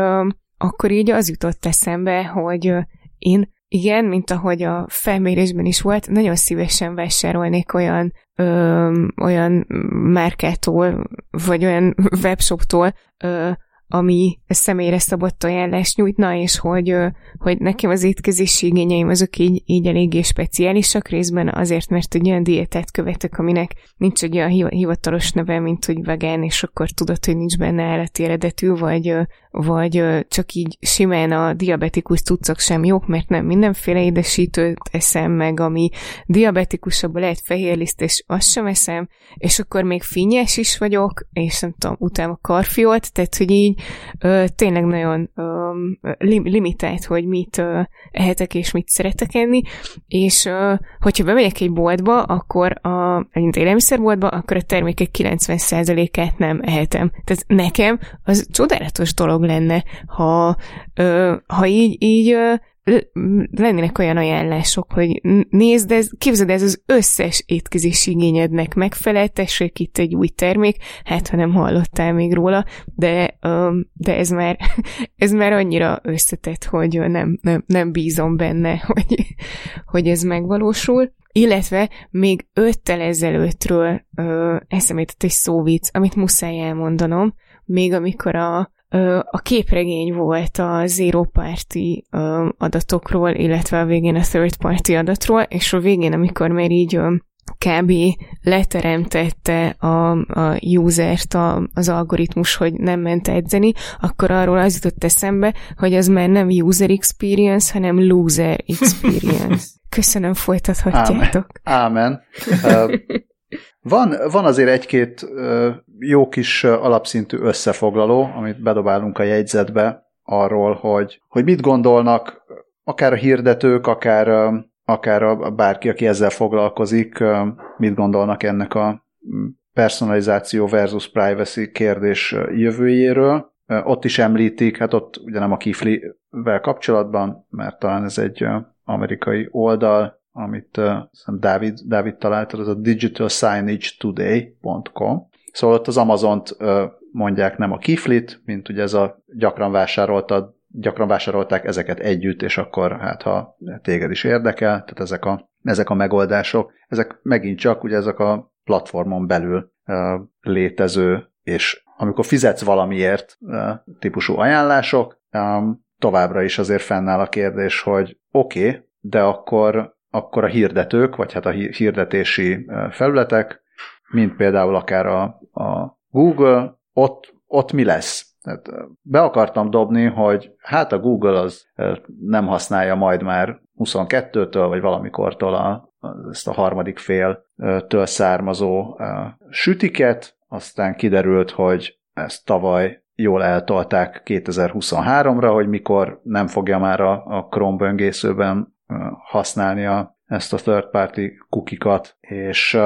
akkor így az jutott eszembe, hogy én igen, mint ahogy a felmérésben is volt, nagyon szívesen vásárolnék olyan, ö, olyan márkától, vagy olyan webshoptól, ö, ami személyre szabott ajánlást nyújtna, és hogy, hogy nekem az étkezési igényeim azok így, így eléggé speciálisak részben azért, mert egy olyan diétát követek, aminek nincs egy olyan hivatalos neve, mint hogy vegán, és akkor tudod, hogy nincs benne állati eredetű, vagy, vagy csak így simán a diabetikus cuccok sem jók, mert nem mindenféle édesítőt eszem meg, ami diabetikusabban lehet fehérliszt, és azt sem eszem, és akkor még finnyes is vagyok, és nem tudom, utána a karfiót, tehát hogy így ö, tényleg nagyon ö, lim, limitált, hogy mit ö, ehetek és mit szeretek enni, és ö, hogyha bemegyek egy boltba, akkor a, egy élelmiszerboltba, akkor a termékek 90%-át nem ehetem. Tehát nekem az csodálatos dolog lenne, ha, ö, ha így, így ö, lennének olyan ajánlások, hogy nézd, ez, képzeld, ez az összes étkezési igényednek megfelel, tessék itt egy új termék, hát ha nem hallottál még róla, de, de ez, már, <laughs> ez már annyira összetett, hogy nem, nem, nem bízom benne, <laughs> hogy, hogy ez megvalósul. Illetve még öttel ezelőttről ö, eszembe egy szóvic, amit muszáj elmondanom, még amikor a, a képregény volt a zero party adatokról, illetve a végén a third party adatról, és a végén, amikor már így kb. leteremtette a, a usert a, az algoritmus, hogy nem ment edzeni, akkor arról az jutott eszembe, hogy az már nem user experience, hanem loser experience. <laughs> Köszönöm, folytathatjátok. Ámen. Ámen. Van, van azért egy-két jó kis alapszintű összefoglaló, amit bedobálunk a jegyzetbe arról, hogy, hogy mit gondolnak akár a hirdetők, akár, akár a, bárki, aki ezzel foglalkozik, mit gondolnak ennek a personalizáció versus privacy kérdés jövőjéről. Ott is említik, hát ott ugye nem a kiflivel kapcsolatban, mert talán ez egy amerikai oldal, amit uh, Dávid, Dávid találta, az a digitalsignagetoday.com. Szóval ott az Amazont mondják nem a kiflit, mint ugye ez a gyakran vásároltad, gyakran vásárolták ezeket együtt, és akkor hát ha téged is érdekel, tehát ezek a, ezek a megoldások, ezek megint csak ugye ezek a platformon belül létező, és amikor fizetsz valamiért típusú ajánlások, továbbra is azért fennáll a kérdés, hogy oké, okay, de akkor akkor a hirdetők, vagy hát a hirdetési felületek, mint például akár a, a Google, ott, ott mi lesz? Tehát be akartam dobni, hogy hát a Google az nem használja majd már 22-től, vagy valamikortól a, ezt a harmadik féltől származó sütiket, aztán kiderült, hogy ezt tavaly jól eltolták 2023-ra, hogy mikor nem fogja már a, a Chrome böngészőben használni a, ezt a third party kukikat, és,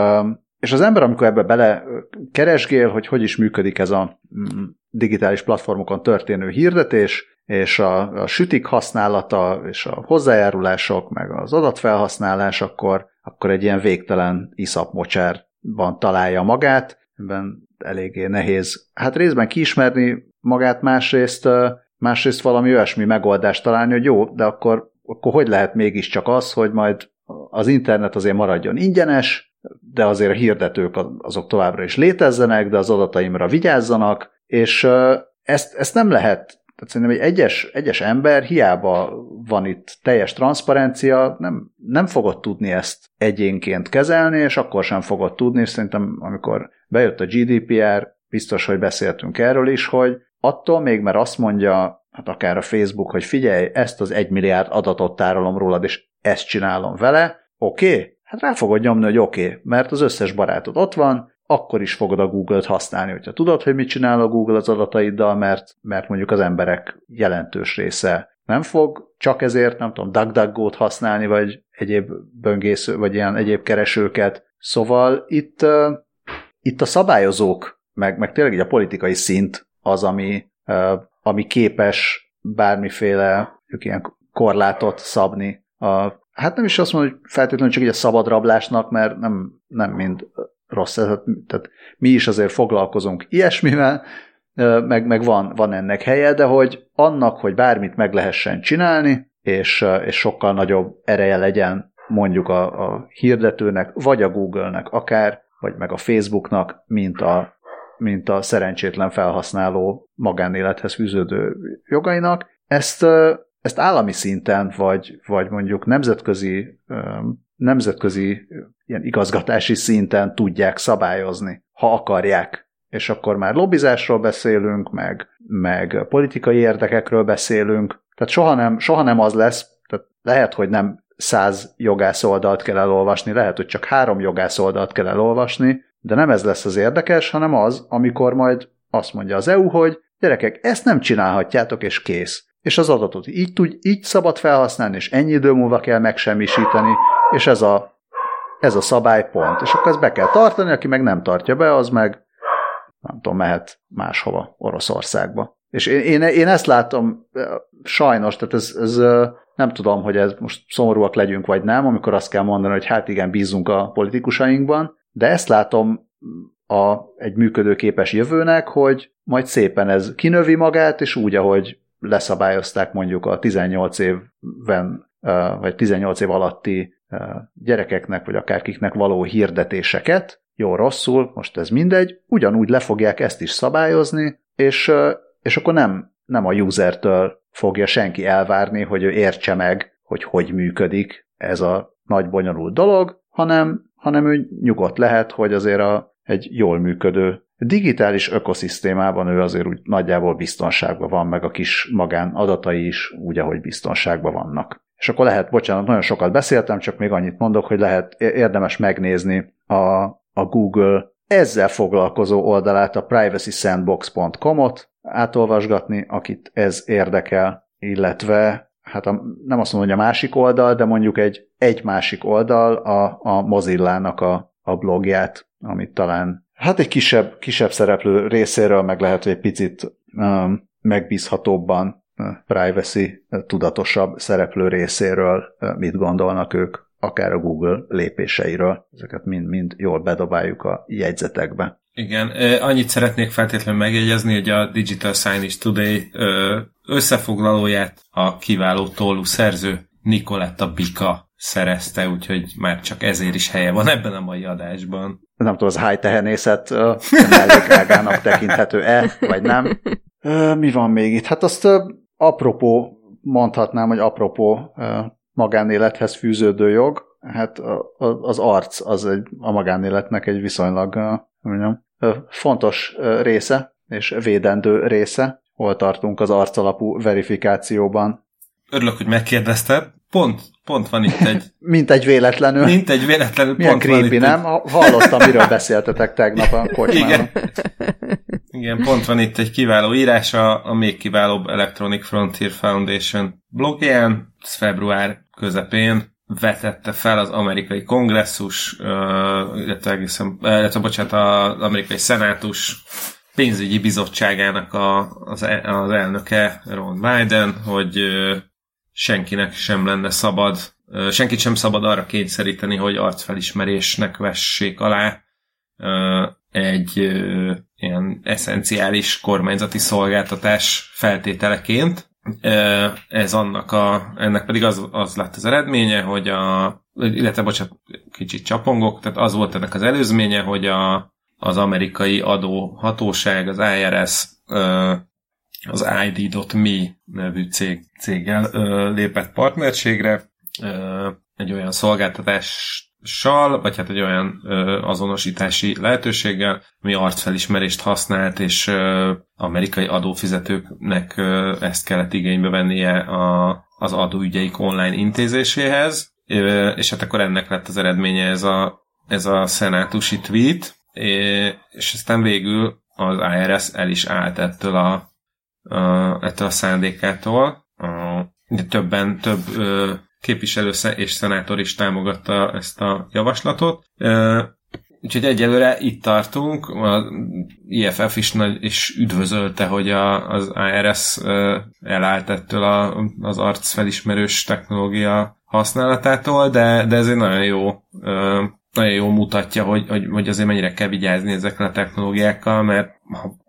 és az ember, amikor ebbe bele keresgél, hogy hogy is működik ez a mm, digitális platformokon történő hirdetés, és a, a sütik használata, és a hozzájárulások, meg az adatfelhasználás, akkor, akkor egy ilyen végtelen iszapmocsárban találja magát, ebben eléggé nehéz. Hát részben kiismerni magát, másrészt, másrészt valami olyasmi megoldást találni, hogy jó, de akkor akkor hogy lehet mégiscsak az, hogy majd az internet azért maradjon ingyenes, de azért a hirdetők azok továbbra is létezzenek, de az adataimra vigyázzanak, és ezt, ezt nem lehet tehát szerintem egy egyes, egyes ember hiába van itt teljes transzparencia, nem, nem fogod tudni ezt egyénként kezelni, és akkor sem fogod tudni, és szerintem amikor bejött a GDPR, biztos, hogy beszéltünk erről is, hogy attól még, mert azt mondja hát akár a Facebook, hogy figyelj, ezt az egy milliárd adatot tárolom rólad, és ezt csinálom vele, oké? Okay? Hát rá fogod nyomni, hogy oké, okay, mert az összes barátod ott van, akkor is fogod a Google-t használni, hogyha tudod, hogy mit csinál a Google az adataiddal, mert, mert mondjuk az emberek jelentős része nem fog, csak ezért, nem tudom, DuckDuckGo-t használni, vagy egyéb böngésző, vagy ilyen egyéb keresőket. Szóval itt, uh, itt a szabályozók, meg, meg tényleg így a politikai szint az, ami uh, ami képes bármiféle ilyen korlátot szabni. A, hát nem is azt mondom, hogy feltétlenül csak egy a szabad rablásnak, mert nem, nem mind rossz. Tehát, tehát mi is azért foglalkozunk ilyesmivel, meg, meg van, van ennek helye, de hogy annak, hogy bármit meg lehessen csinálni, és, és sokkal nagyobb ereje legyen mondjuk a, a hirdetőnek, vagy a Google-nek akár, vagy meg a Facebooknak, mint a, mint a szerencsétlen felhasználó magánélethez fűződő jogainak. Ezt, ezt állami szinten, vagy, vagy mondjuk nemzetközi, nemzetközi ilyen igazgatási szinten tudják szabályozni, ha akarják. És akkor már lobbizásról beszélünk, meg, meg politikai érdekekről beszélünk. Tehát soha nem, soha nem az lesz, tehát lehet, hogy nem száz jogász oldalt kell elolvasni, lehet, hogy csak három jogász oldalt kell elolvasni, de nem ez lesz az érdekes, hanem az, amikor majd azt mondja az EU, hogy gyerekek, ezt nem csinálhatjátok, és kész. És az adatot így, tud, így szabad felhasználni, és ennyi idő múlva kell megsemmisíteni, és ez a, ez a szabály pont. És akkor ezt be kell tartani, aki meg nem tartja be, az meg nem tudom, mehet máshova, Oroszországba. És én, én, én ezt látom sajnos, tehát ez, ez nem tudom, hogy ez most szomorúak legyünk, vagy nem, amikor azt kell mondani, hogy hát igen, bízunk a politikusainkban, de ezt látom a, egy működőképes jövőnek, hogy majd szépen ez kinövi magát, és úgy, ahogy leszabályozták mondjuk a 18 évben, vagy 18 év alatti gyerekeknek, vagy akárkiknek való hirdetéseket, jó, rosszul, most ez mindegy, ugyanúgy le fogják ezt is szabályozni, és, és akkor nem, nem a usertől fogja senki elvárni, hogy ő értse meg, hogy hogy működik ez a nagy bonyolult dolog, hanem, hanem ő nyugodt lehet, hogy azért a, egy jól működő digitális ökoszisztémában ő azért úgy nagyjából biztonságban van, meg a kis magán adatai is úgy, ahogy biztonságban vannak. És akkor lehet, bocsánat, nagyon sokat beszéltem, csak még annyit mondok, hogy lehet érdemes megnézni a, a Google ezzel foglalkozó oldalát, a privacysandbox.com-ot, átolvasgatni, akit ez érdekel, illetve hát a, nem azt mondom, hogy a másik oldal, de mondjuk egy, egy másik oldal a, a Mozilla-nak a, a blogját, amit talán hát egy kisebb, kisebb szereplő részéről, meg lehet, hogy egy picit um, megbízhatóbban privacy tudatosabb szereplő részéről mit gondolnak ők, akár a Google lépéseiről. Ezeket mind-mind jól bedobáljuk a jegyzetekbe. Igen, annyit szeretnék feltétlenül megjegyezni, hogy a Digital Signage Today összefoglalóját a kiváló tollú szerző Nicoletta Bika szerezte, úgyhogy már csak ezért is helye van ebben a mai adásban. Nem tudom, az high tehenészet mellékágának tekinthető-e, vagy nem. Mi van még itt? Hát azt apropó mondhatnám, hogy apropó magánélethez fűződő jog, hát az arc az egy, a magánéletnek egy viszonylag mondjam, fontos része, és védendő része. Hol tartunk az arcalapú verifikációban? Örülök, hogy megkérdezted. Pont, pont van itt egy... <laughs> Mint egy véletlenül. Mint egy véletlenül. Milyen pont creepy, van itt nem? Egy... Hallottam, miről beszéltetek tegnap a kocsmában. Igen. <laughs> Igen, pont van itt egy kiváló írás a, a még kiválóbb Electronic Frontier Foundation blogján, február közepén vetette fel az amerikai kongresszus, illetve, egészen, illetve bocsánat, az amerikai szenátus pénzügyi bizottságának a, az, az elnöke Ron Biden, hogy senkinek sem lenne szabad, senkit sem szabad arra kényszeríteni, hogy arcfelismerésnek vessék alá egy ilyen eszenciális kormányzati szolgáltatás feltételeként, ez annak a, ennek pedig az, az lett az eredménye, hogy a, illetve bocsánat, kicsit csapongok, tehát az volt ennek az előzménye, hogy a, az amerikai adóhatóság, az IRS az ID.me nevű cég, céggel lépett partnerségre, egy olyan szolgáltatás sal, vagy hát egy olyan ö, azonosítási lehetőséggel, ami arcfelismerést használt, és ö, amerikai adófizetőknek ö, ezt kellett igénybe vennie a, az adóügyeik online intézéséhez, ö, és hát akkor ennek lett az eredménye ez a, ez a szenátusi tweet, és aztán végül az IRS el is állt ettől a, a, ettől a szándékától. A, de többen, több ö, képviselő és szenátor is támogatta ezt a javaslatot. Úgyhogy egyelőre itt tartunk, a IFF is, nagy, is üdvözölte, hogy a, az IRS elállt ettől a, az arcfelismerős technológia használatától, de, de ez egy nagyon jó nagyon jó mutatja, hogy, hogy, hogy azért mennyire kell vigyázni ezekkel a technológiákkal, mert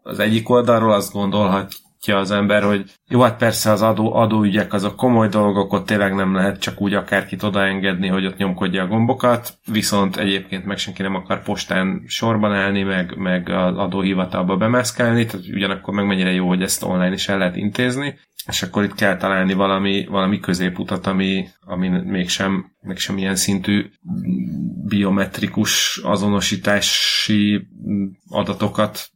az egyik oldalról azt gondolhat, látja az ember, hogy jó, hát persze az adó, adóügyek azok komoly dolgok, ott tényleg nem lehet csak úgy akárkit odaengedni, hogy ott nyomkodja a gombokat, viszont egyébként meg senki nem akar postán sorban állni, meg, meg az adóhivatalba bemászkálni, tehát ugyanakkor meg mennyire jó, hogy ezt online is el lehet intézni, és akkor itt kell találni valami, valami középutat, ami, ami mégsem, mégsem ilyen szintű biometrikus azonosítási adatokat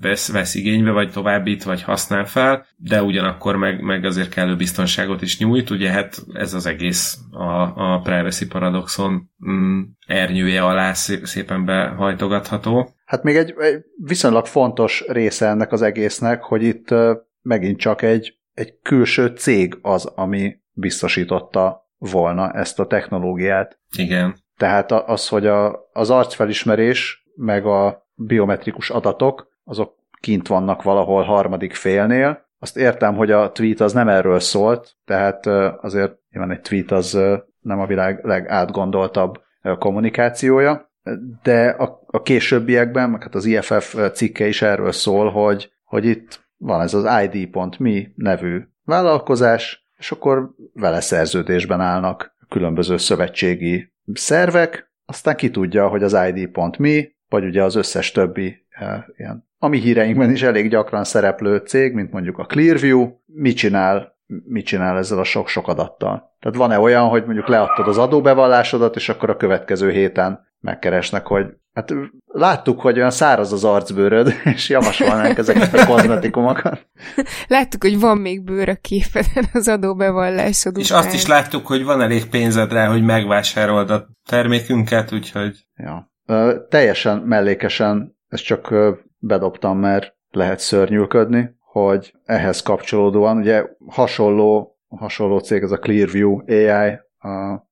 vesz, vesz igénybe, vagy továbbít, vagy használ fel, de ugyanakkor meg, meg azért kellő biztonságot is nyújt, ugye hát ez az egész a, a privacy paradoxon mm, ernyője alá szépen behajtogatható. hát még egy, egy viszonylag fontos része ennek az egésznek, hogy itt megint csak egy, egy külső cég az, ami biztosította volna ezt a technológiát. Igen. Tehát az, hogy a, az arcfelismerés meg a biometrikus adatok, azok kint vannak valahol harmadik félnél. Azt értem, hogy a tweet az nem erről szólt, tehát azért nyilván egy tweet az nem a világ legátgondoltabb kommunikációja, de a, a későbbiekben, meg hát az IFF cikke is erről szól, hogy, hogy itt van ez az ID.me nevű vállalkozás, és akkor vele szerződésben állnak különböző szövetségi szervek, aztán ki tudja, hogy az ID.me, vagy ugye az összes többi e, ilyen, ami híreinkben is elég gyakran szereplő cég, mint mondjuk a Clearview, mit csinál, mit csinál ezzel a sok-sok adattal. Tehát van-e olyan, hogy mondjuk leadtad az adóbevallásodat, és akkor a következő héten megkeresnek, hogy hát láttuk, hogy olyan száraz az arcbőröd, <laughs> és javasolnánk ezeket a kozmetikumokat. <laughs> Láttuk, hogy van még bőr a képeden az adóbevallásod És után. azt is láttuk, hogy van elég pénzed rá, hogy megvásárold a termékünket, úgyhogy... Ja. Ö, teljesen mellékesen, ezt csak bedobtam, mert lehet szörnyűködni, hogy ehhez kapcsolódóan, ugye hasonló, hasonló cég, ez a Clearview AI, a,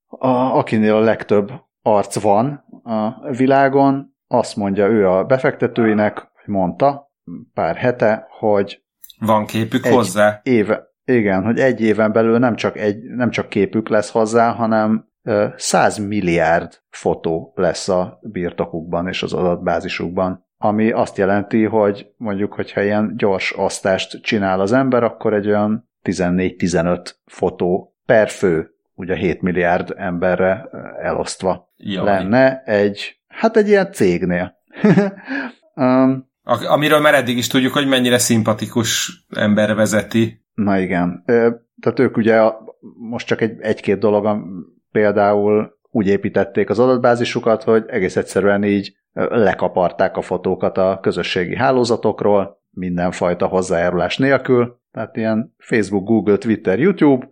a, akinél a legtöbb arc van a világon, azt mondja ő a befektetőinek, mondta pár hete, hogy van képük hozzá. Éve, igen, hogy egy éven belül nem csak, egy, nem csak képük lesz hozzá, hanem 100 milliárd fotó lesz a birtokukban és az adatbázisukban, ami azt jelenti, hogy mondjuk, hogyha ilyen gyors osztást csinál az ember, akkor egy olyan 14-15 fotó per fő ugye 7 milliárd emberre elosztva Jaj. lenne egy, hát egy ilyen cégnél. <laughs> um, Amiről már eddig is tudjuk, hogy mennyire szimpatikus ember vezeti. Na igen. Tehát ők ugye most csak egy, egy-két dolog, például úgy építették az adatbázisukat, hogy egész egyszerűen így lekaparták a fotókat a közösségi hálózatokról, mindenfajta hozzájárulás nélkül, tehát ilyen Facebook, Google, Twitter, YouTube,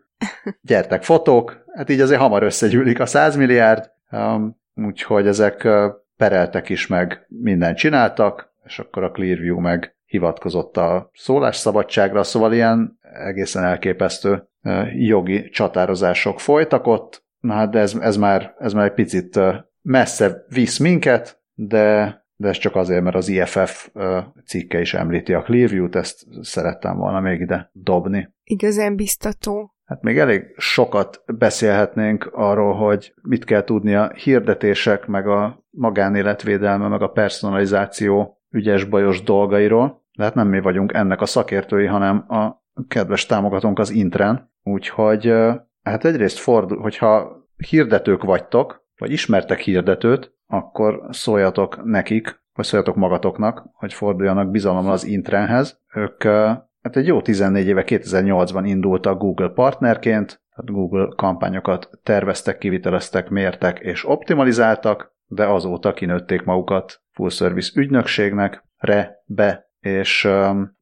gyertek fotók, hát így azért hamar összegyűlik a 100 milliárd, um, úgyhogy ezek uh, pereltek is meg, mindent csináltak, és akkor a Clearview meg hivatkozott a szólásszabadságra, szóval ilyen egészen elképesztő uh, jogi csatározások folytak ott, na hát ez, ez, már, ez már egy picit uh, messze visz minket, de de ez csak azért, mert az IFF cikke is említi a Clearview-t, ezt szerettem volna még ide dobni. Igazán biztató. Hát még elég sokat beszélhetnénk arról, hogy mit kell tudni a hirdetések, meg a magánéletvédelme, meg a personalizáció ügyes-bajos dolgairól. hát nem mi vagyunk ennek a szakértői, hanem a kedves támogatónk az Intren. Úgyhogy hát egyrészt fordul, hogyha hirdetők vagytok, vagy ismertek hirdetőt, akkor szóljatok nekik, vagy szóljatok magatoknak, hogy forduljanak bizalommal az Intrenhez. Ők hát egy jó 14 éve 2008-ban indultak Google partnerként, tehát Google kampányokat terveztek, kiviteleztek, mértek és optimalizáltak, de azóta kinőtték magukat full service ügynökségnek, re, be, és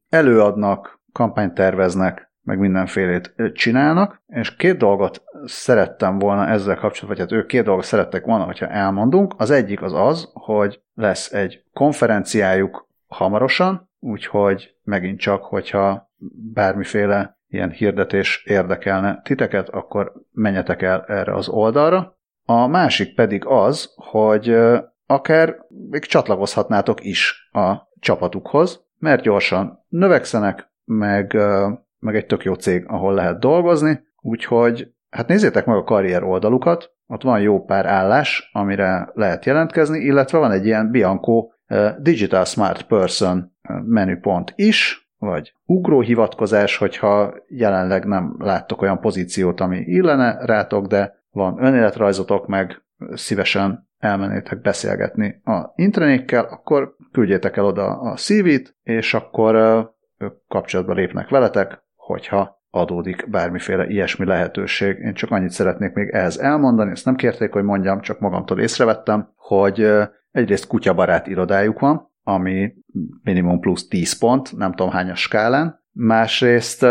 előadnak, kampányt terveznek, meg mindenfélét csinálnak, és két dolgot szerettem volna ezzel kapcsolatban, vagy hát ők két dolgot szerettek volna, hogyha elmondunk. Az egyik az az, hogy lesz egy konferenciájuk hamarosan, úgyhogy megint csak, hogyha bármiféle ilyen hirdetés érdekelne titeket, akkor menjetek el erre az oldalra. A másik pedig az, hogy akár még csatlakozhatnátok is a csapatukhoz, mert gyorsan növekszenek, meg, meg egy tök jó cég, ahol lehet dolgozni, úgyhogy hát nézzétek meg a karrier oldalukat, ott van jó pár állás, amire lehet jelentkezni, illetve van egy ilyen Bianco Digital Smart Person menüpont is, vagy ugró hivatkozás, hogyha jelenleg nem láttok olyan pozíciót, ami illene rátok, de van önéletrajzotok, meg szívesen elmennétek beszélgetni a intranékkel, akkor küldjétek el oda a CV-t, és akkor ők kapcsolatba lépnek veletek, hogyha adódik bármiféle ilyesmi lehetőség. Én csak annyit szeretnék még ehhez elmondani, ezt nem kérték, hogy mondjam, csak magamtól észrevettem, hogy egyrészt kutyabarát irodájuk van, ami minimum plusz 10 pont, nem tudom hányas skálán, másrészt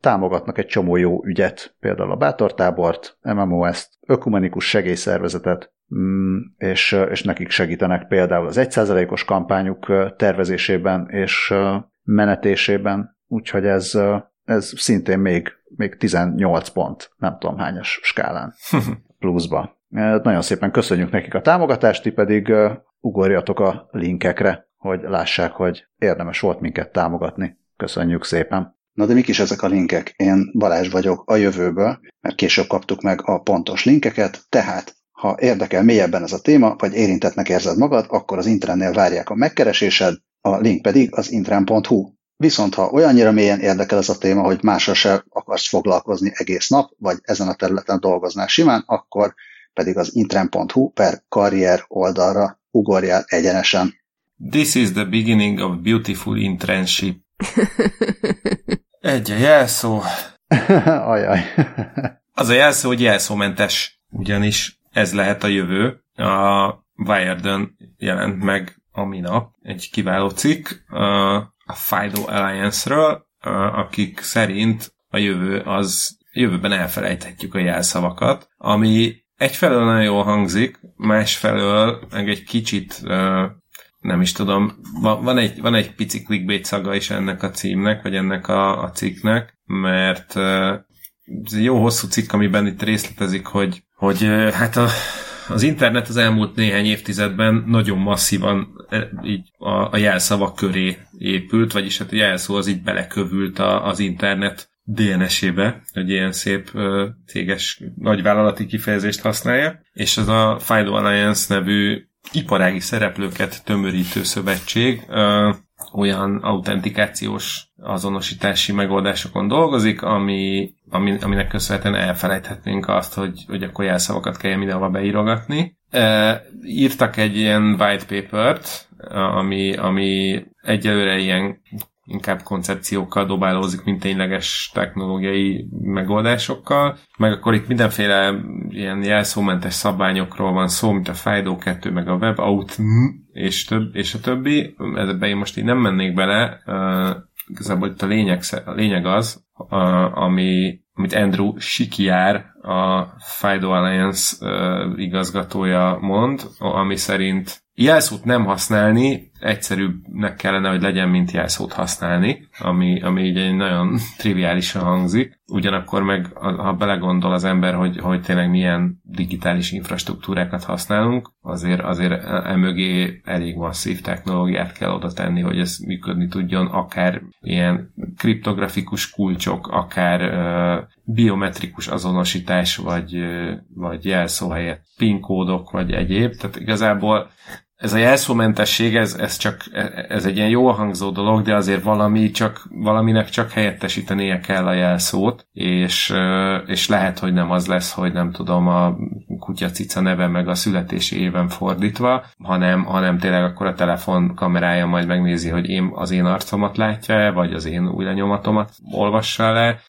támogatnak egy csomó jó ügyet, például a Bátortábort, MMOS-t, ökumenikus segélyszervezetet, mm, és, és nekik segítenek például az 1%-os kampányuk tervezésében és menetésében, úgyhogy ez, ez szintén még, még 18 pont, nem tudom hányas skálán. <laughs> Pluszba. Nagyon szépen köszönjük nekik a támogatást, ti pedig ugorjatok a linkekre, hogy lássák, hogy érdemes volt minket támogatni. Köszönjük szépen! Na de mik is ezek a linkek? Én Balázs vagyok a jövőből, mert később kaptuk meg a pontos linkeket, tehát ha érdekel mélyebben ez a téma, vagy érintetnek érzed magad, akkor az intrennél várják a megkeresésed, a link pedig az intren.hu. Viszont ha olyannyira mélyen érdekel ez a téma, hogy másra se akarsz foglalkozni egész nap, vagy ezen a területen dolgoznál simán, akkor pedig az intren.hu per karrier oldalra ugorjál egyenesen. This is the beginning of beautiful internship. Egy a jelszó. <laughs> Ajaj. <laughs> Az a jelszó, hogy jelszómentes, ugyanis ez lehet a jövő. A wired jelent meg a minap egy kiváló cikk a FIDO Alliance-ről, akik szerint a jövő az jövőben elfelejthetjük a jelszavakat, ami egyfelől nagyon jól hangzik, másfelől meg egy kicsit nem is tudom, van egy, van egy pici clickbait szaga is ennek a címnek, vagy ennek a, a cikknek, mert ez egy jó hosszú cikk, amiben itt részletezik, hogy, hogy hát a, az internet az elmúlt néhány évtizedben nagyon masszívan így a, a jelszavak köré épült, vagyis hát a jelszó az így belekövült a, az internet DNS-ébe, egy ilyen szép céges nagyvállalati kifejezést használja, és az a FIDO Alliance nevű iparági szereplőket tömörítő szövetség olyan autentikációs azonosítási megoldásokon dolgozik, ami, ami, aminek köszönhetően elfelejthetnénk azt, hogy, hogy akkor jelszavakat kell mindenhova beírogatni. Uh, írtak egy ilyen white papert, ami, ami egyelőre ilyen inkább koncepciókkal dobálózik, mint tényleges technológiai megoldásokkal. Meg akkor itt mindenféle ilyen jelszómentes szabványokról van szó, mint a FIDO 2, meg a WebAuth és, több, és a többi. Ebben én most így nem mennék bele. Igazából itt a lényeg, a lényeg az, ami, amit Andrew Sikiár, a FIDO Alliance igazgatója mond, ami szerint jelszót nem használni egyszerűbbnek kellene, hogy legyen, mint jelszót használni, ami, ami így egy nagyon <laughs> triviálisan hangzik. Ugyanakkor meg, ha belegondol az ember, hogy, hogy tényleg milyen digitális infrastruktúrákat használunk, azért, azért emögé elég masszív technológiát kell oda tenni, hogy ez működni tudjon, akár ilyen kriptografikus kulcsok, akár uh, biometrikus azonosítás, vagy, uh, vagy jelszó helyett PIN kódok, vagy egyéb. Tehát igazából ez a jelszómentesség, ez, ez, csak, ez egy ilyen jól hangzó dolog, de azért valami csak, valaminek csak helyettesítenie kell a jelszót, és, és lehet, hogy nem az lesz, hogy nem tudom, a kutya cica neve meg a születési éven fordítva, hanem, hanem tényleg akkor a telefon kamerája majd megnézi, hogy én az én arcomat látja-e, vagy az én új lenyomatomat olvassa le.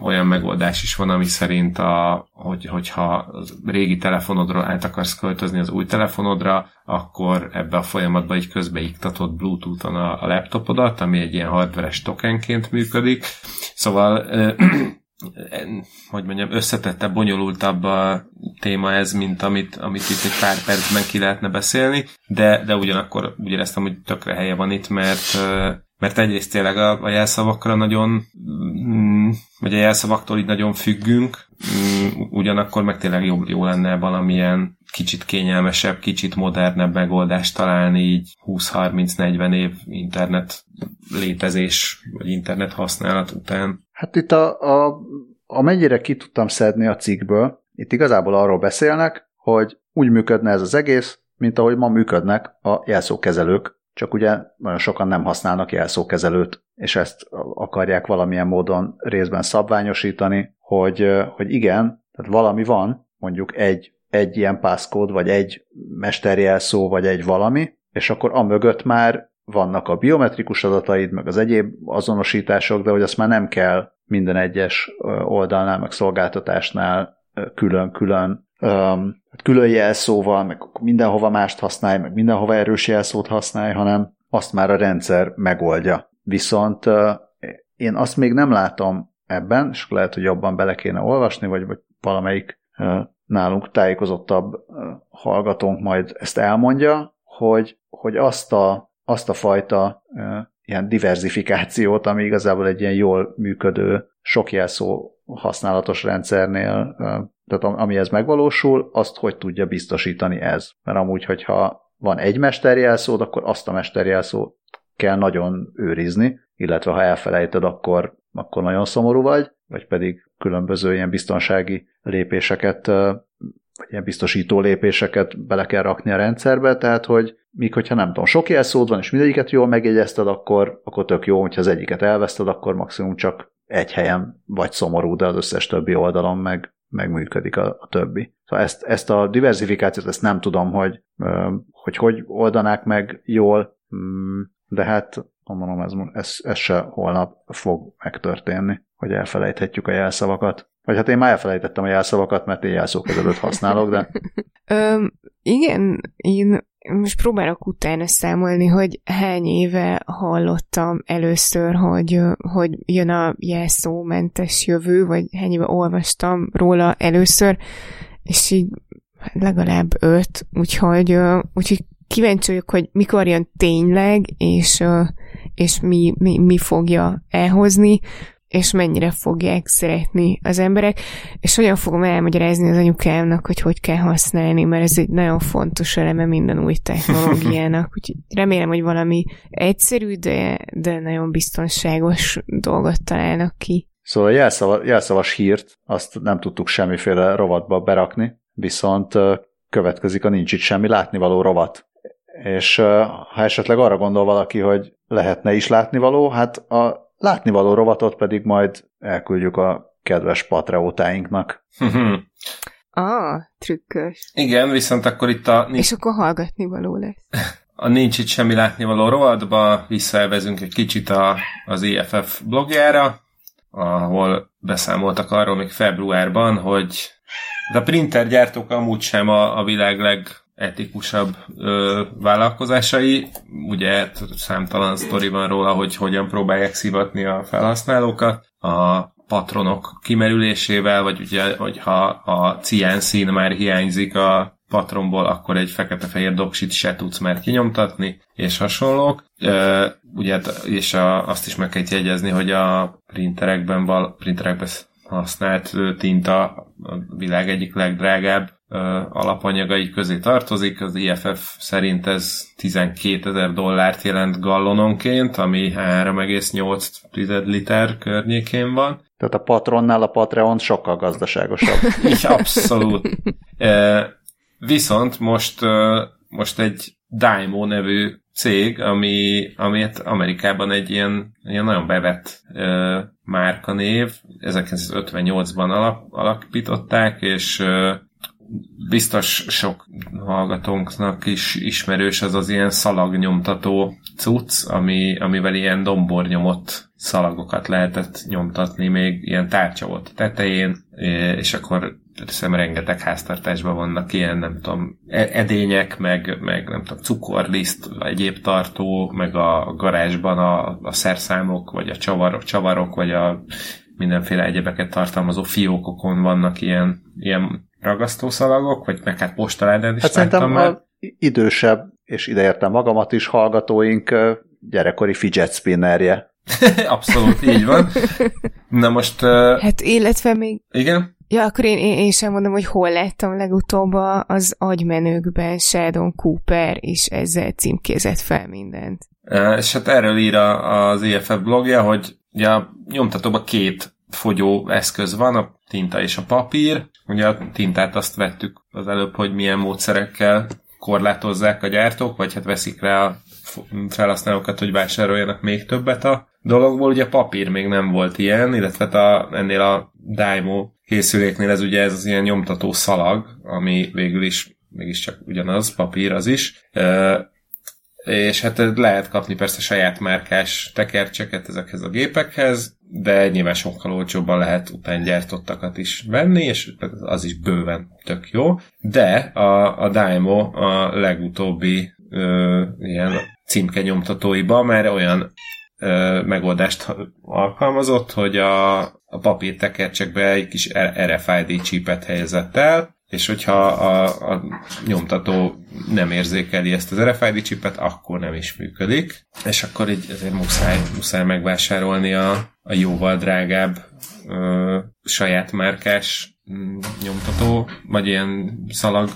Olyan megoldás is van, ami szerint, a, hogy, hogyha régi telefonodról át akarsz költözni az új telefonodra, akkor ebbe a folyamatba így közbeiktatod Bluetooth-on a, a laptopodat, ami egy ilyen hardveres tokenként működik. Szóval <clears throat> hogy mondjam, összetette, bonyolultabb a téma ez, mint amit, amit itt egy pár percben ki lehetne beszélni, de, de ugyanakkor úgy éreztem, hogy tökre helye van itt, mert mert egyrészt tényleg a, a jelszavakra nagyon, mm, vagy a jelszavaktól így nagyon függünk, mm, ugyanakkor meg tényleg jó, jó lenne valamilyen kicsit kényelmesebb, kicsit modernebb megoldást találni így 20-30-40 év internet létezés, vagy internet használat után. Hát itt a, a, amennyire ki tudtam szedni a cikkből, itt igazából arról beszélnek, hogy úgy működne ez az egész, mint ahogy ma működnek a jelszókezelők, csak ugye nagyon sokan nem használnak jelszókezelőt, és ezt akarják valamilyen módon részben szabványosítani, hogy, hogy igen, tehát valami van, mondjuk egy, egy ilyen pászkód, vagy egy mesterjelszó, vagy egy valami, és akkor amögött már vannak a biometrikus adataid, meg az egyéb azonosítások, de hogy azt már nem kell minden egyes oldalnál, meg szolgáltatásnál külön-külön külön jelszóval, meg mindenhova mást használj, meg mindenhova erős jelszót használj, hanem azt már a rendszer megoldja. Viszont én azt még nem látom ebben, és lehet, hogy jobban bele kéne olvasni, vagy, vagy valamelyik nálunk tájékozottabb hallgatónk majd ezt elmondja, hogy, hogy azt, a, azt a fajta ilyen diversifikációt, ami igazából egy ilyen jól működő, sok jelszó használatos rendszernél, tehát amihez megvalósul, azt hogy tudja biztosítani ez. Mert amúgy, hogyha van egy mesterjelszód, akkor azt a mesterjelszót kell nagyon őrizni, illetve ha elfelejted, akkor, akkor nagyon szomorú vagy, vagy pedig különböző ilyen biztonsági lépéseket, vagy ilyen biztosító lépéseket bele kell rakni a rendszerbe, tehát hogy míg hogyha nem tudom, sok jelszód van, és mindegyiket jól megjegyezted, akkor, akkor tök jó, hogyha az egyiket elveszted, akkor maximum csak egy helyen vagy szomorú, de az összes többi oldalon meg, megműködik a, a többi. Szóval ezt, ezt a diversifikációt, ezt nem tudom, hogy hogy, hogy oldanák meg jól, mm, de hát mondom, ez, ez, ez se holnap fog megtörténni, hogy elfelejthetjük a jelszavakat. Vagy hát én már elfelejtettem a jelszavakat, mert én jelszókezelőt használok, de... <laughs> Ö, igen, én most próbálok utána számolni, hogy hány éve hallottam először, hogy, hogy jön a jelszómentes jövő, vagy hány éve olvastam róla először, és így legalább öt, úgyhogy, úgyhogy kíváncsi vagyok, hogy mikor jön tényleg, és, és mi, mi, mi fogja elhozni, és mennyire fogják szeretni az emberek, és hogyan fogom elmagyarázni az anyukámnak, hogy hogy kell használni, mert ez egy nagyon fontos eleme minden új technológiának, <laughs> úgyhogy remélem, hogy valami egyszerű, de, de nagyon biztonságos dolgot találnak ki. Szóval a jelszava, jelszavas hírt azt nem tudtuk semmiféle rovatba berakni, viszont következik a nincs itt semmi látnivaló rovat. És ha esetleg arra gondol valaki, hogy lehetne is látnivaló, hát a látnivaló rovatot pedig majd elküldjük a kedves patreótáinknak. <laughs> ah, trükkös. Igen, viszont akkor itt a... És akkor hallgatni való lesz. <laughs> A nincs itt semmi látnivaló rovatba, visszaelvezünk egy kicsit a, az EFF blogjára, ahol beszámoltak arról még februárban, hogy de a printergyártók amúgy sem a, a világ legetikusabb ö, vállalkozásai. Ugye számtalan sztori van róla, hogy hogyan próbálják szivatni a felhasználókat. A patronok kimerülésével, vagy ugye, hogyha a cián szín már hiányzik a patronból, akkor egy fekete-fehér doksit se tudsz már kinyomtatni, és hasonlók. E, ugye, és a, azt is meg kell jegyezni, hogy a printerekben, val, printerekben használt tinta a világ egyik legdrágább alapanyagai közé tartozik. Az IFF szerint ez 12 ezer dollárt jelent gallononként, ami 3,8 liter környékén van. Tehát a patronnál a Patreon sokkal gazdaságosabb. <laughs> Így abszolút. Viszont most, most egy Daimo nevű cég, ami, amit Amerikában egy ilyen, ilyen nagyon bevett ö, márkanév, 1958-ban alap, alapították, és ö, biztos sok hallgatónknak is ismerős az az ilyen szalagnyomtató cucc, ami, amivel ilyen dombornyomott szalagokat lehetett nyomtatni, még ilyen tárcsa volt a tetején, és akkor hiszem rengeteg háztartásban vannak ilyen, nem tudom, e- edények, meg, meg nem tudom, cukorliszt, egyéb tartó, meg a garázsban a, a szerszámok, vagy a csavarok, csavarok, vagy a mindenféle egyebeket tartalmazó fiókokon vannak ilyen, ilyen ragasztószalagok, vagy meg hát postaládán is hát szerintem már. a idősebb, és ideértem magamat is, hallgatóink gyerekkori fidget spinnerje. <laughs> Abszolút, így van. Na most... Uh... Hát illetve még... Igen? Ja, akkor én, én, én sem mondom, hogy hol láttam legutóbb az agymenőkben Sheldon Cooper, és ezzel címkézett fel mindent. És hát erről ír az EFF blogja, hogy ja, nyomtatóban két fogyó eszköz van, a tinta és a papír. Ugye a tintát azt vettük az előbb, hogy milyen módszerekkel korlátozzák a gyártók, vagy hát veszik rá a felhasználókat, hogy vásároljanak még többet a dologból. Ugye papír még nem volt ilyen, illetve hát a, ennél a Daimo készüléknél ez ugye ez az ilyen nyomtató szalag, ami végül is mégiscsak ugyanaz, papír az is. És hát lehet kapni persze saját márkás tekercseket ezekhez a gépekhez, de nyilván sokkal olcsóbban lehet utángyártottakat is venni, és az is bőven tök jó. De a, a Daimo a legutóbbi ö, ilyen címke nyomtatóiba már olyan ö, megoldást alkalmazott, hogy a, a papírtekercsekbe egy kis RFID csípet helyezett el, és hogyha a, a nyomtató nem érzékeli ezt az RFID csipet, akkor nem is működik, és akkor így ezért muszáj, muszáj megvásárolni a, a jóval drágább ö, saját márkás mm, nyomtató, vagy ilyen szalag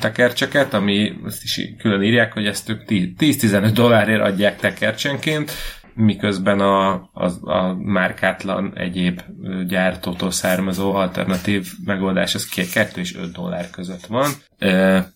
tekercseket, ami azt is külön írják, hogy ezt ők 10-15 dollárért adják tekercsenként, miközben a, a, a márkátlan egyéb gyártótól származó alternatív megoldás az 2 és 5 dollár között van. E,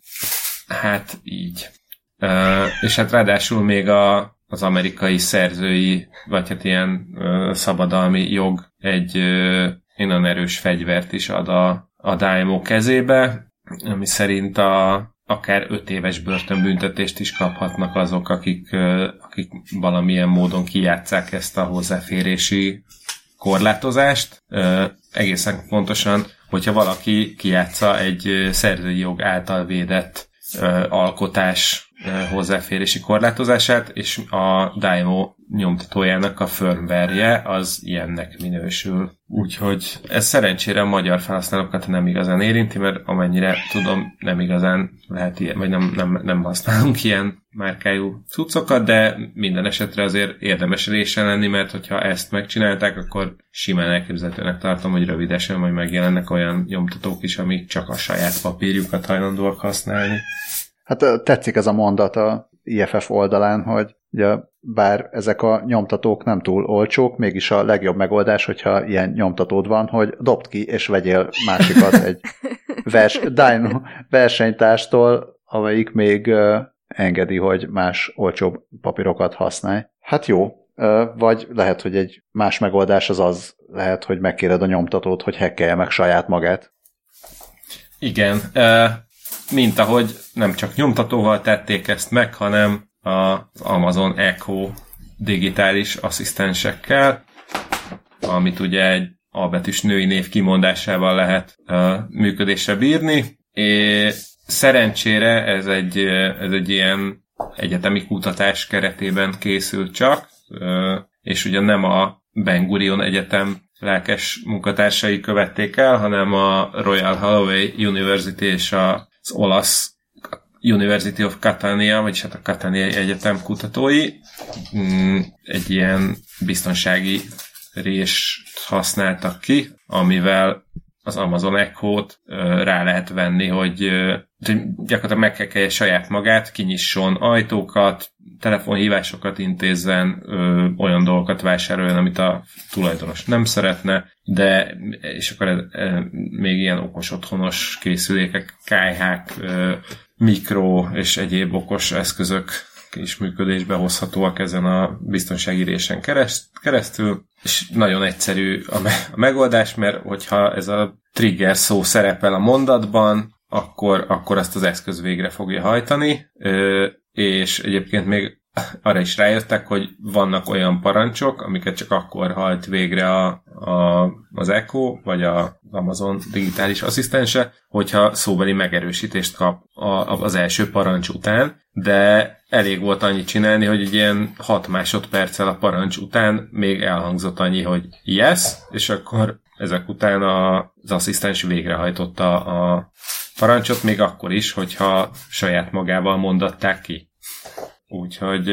hát így. E, és hát ráadásul még a, az amerikai szerzői, vagy hát ilyen ö, szabadalmi jog egy ö, innen erős fegyvert is ad a, a Daimyo kezébe, ami szerint a, akár öt éves börtönbüntetést is kaphatnak azok, akik, akik valamilyen módon kijátszák ezt a hozzáférési korlátozást. Egészen pontosan, hogyha valaki kijátsza egy szerzői jog által védett alkotás hozzáférési korlátozását, és a Daimo nyomtatójának a firmware az ilyennek minősül. Úgyhogy ez szerencsére a magyar felhasználókat nem igazán érinti, mert amennyire tudom, nem igazán lehet ilyen, vagy nem, nem, nem használunk ilyen márkájú cuccokat, de minden esetre azért érdemes résen lenni, mert hogyha ezt megcsinálták, akkor simán elképzelhetőnek tartom, hogy rövidesen majd megjelennek olyan nyomtatók is, amik csak a saját papírjukat hajlandóak használni. Hát tetszik ez a mondat a IFF oldalán, hogy ugye, bár ezek a nyomtatók nem túl olcsók, mégis a legjobb megoldás, hogyha ilyen nyomtatód van, hogy dobd ki és vegyél másikat <laughs> egy vers, Dino versenytárstól, amelyik még engedi, hogy más olcsóbb papírokat használj. Hát jó, vagy lehet, hogy egy más megoldás az az lehet, hogy megkéred a nyomtatót, hogy hekkelje meg saját magát. Igen, mint ahogy nem csak nyomtatóval tették ezt meg, hanem az Amazon Echo digitális asszisztensekkel, amit ugye egy albetűs női név kimondásával lehet uh, működésre bírni, és szerencsére ez egy, ez egy ilyen egyetemi kutatás keretében készült csak, uh, és ugye nem a Ben Gurion Egyetem lelkes munkatársai követték el, hanem a Royal Holloway University és az olasz University of Catania, vagyis hát a Catania Egyetem kutatói mm, egy ilyen biztonsági rés használtak ki, amivel az Amazon Echo-t rá lehet venni, hogy gyakorlatilag megkekelje saját magát, kinyisson ajtókat, telefonhívásokat intézzen, ö, olyan dolgokat vásároljon, amit a tulajdonos nem szeretne, de és akkor ez, e, még ilyen okos otthonos készülékek, kájhák, ö, mikro és egyéb okos eszközök is működésbe hozhatóak ezen a biztonsági résen keresztül, és nagyon egyszerű a, me- a megoldás, mert hogyha ez a trigger szó szerepel a mondatban, akkor, akkor azt az eszköz végre fogja hajtani, és egyébként még arra is rájöttek, hogy vannak olyan parancsok, amiket csak akkor hajt végre a, a, az Echo, vagy a Amazon digitális asszisztense, hogyha szóbeli megerősítést kap a, az első parancs után, de elég volt annyit csinálni, hogy egy ilyen 6 másodperccel a parancs után még elhangzott annyi, hogy yes, és akkor ezek után az asszisztens végrehajtotta a parancsot, még akkor is, hogyha saját magával mondatták ki. Úgyhogy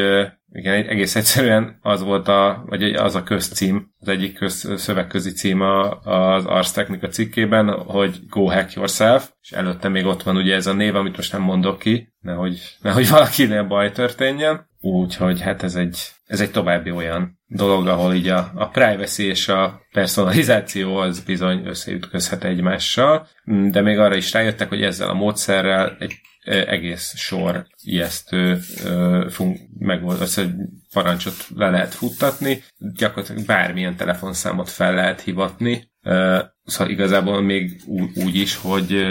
igen, egész egyszerűen az volt a, vagy az a közcím, az egyik köz, szövegközi cím az Ars Technica cikkében, hogy Go Hack Yourself, és előtte még ott van ugye ez a név, amit most nem mondok ki, nehogy, nehogy <laughs> valakinél baj történjen. Úgyhogy hát ez egy, ez egy további olyan dolog, ahol így a, a privacy és a personalizáció az bizony összeütközhet egymással, de még arra is rájöttek, hogy ezzel a módszerrel egy egész sor ijesztő fun- megoldás, parancsot le lehet futtatni, gyakorlatilag bármilyen telefonszámot fel lehet hivatni, szóval igazából még úgy is, hogy,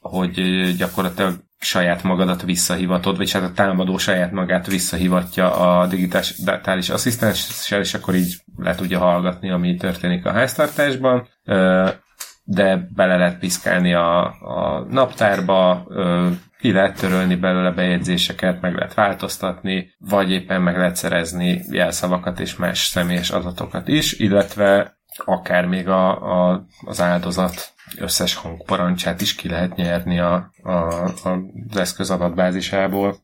hogy gyakorlatilag saját magadat visszahivatod, vagy hát a támadó saját magát visszahivatja a digitális asszisztenssel, és akkor így le tudja hallgatni, ami történik a háztartásban. De bele lehet piszkálni a, a naptárba, ki lehet törölni belőle bejegyzéseket, meg lehet változtatni, vagy éppen meg lehet szerezni jelszavakat és más személyes adatokat is, illetve akár még a, a, az áldozat összes hangparancsát is ki lehet nyerni a, a, a, az eszköz adatbázisából.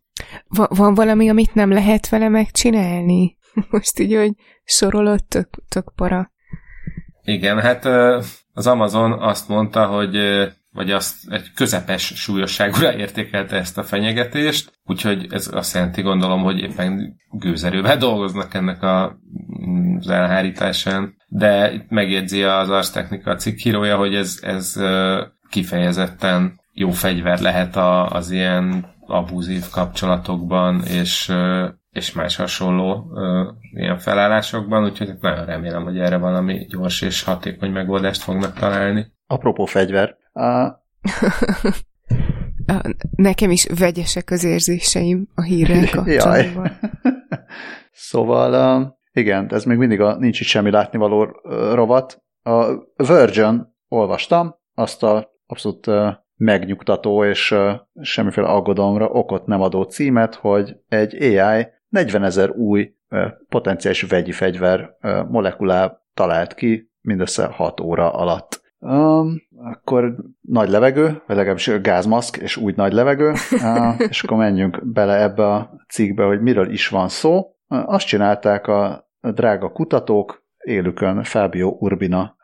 Va- van valami, amit nem lehet vele megcsinálni? <laughs> Most így, hogy sorolod, tök, tök para. Igen, hát az Amazon azt mondta, hogy vagy azt egy közepes súlyosságúra értékelte ezt a fenyegetést, úgyhogy ez azt jelenti, gondolom, hogy éppen gőzerővel dolgoznak ennek a, az elhárításán, de itt megjegyzi az Ars Technica cikkírója, hogy ez, ez kifejezetten jó fegyver lehet az ilyen abúzív kapcsolatokban, és, és más hasonló ilyen felállásokban, úgyhogy nagyon remélem, hogy erre valami gyors és hatékony megoldást fognak találni. Apropó fegyver, a... <laughs> Nekem is vegyesek az érzéseim a hírrel <laughs> kapcsolatban. <laughs> szóval igen, ez még mindig a nincs itt semmi látnivaló rovat. A Virgin olvastam, azt a abszolút megnyugtató és semmiféle aggodalomra okot nem adó címet, hogy egy AI 40 ezer új potenciális vegyi fegyver molekulá talált ki mindössze 6 óra alatt. Um, akkor nagy levegő, vagy legalábbis gázmaszk, és úgy nagy levegő, <laughs> és akkor menjünk bele ebbe a cikkbe, hogy miről is van szó. Azt csinálták a drága kutatók, élükön Fabio Urbina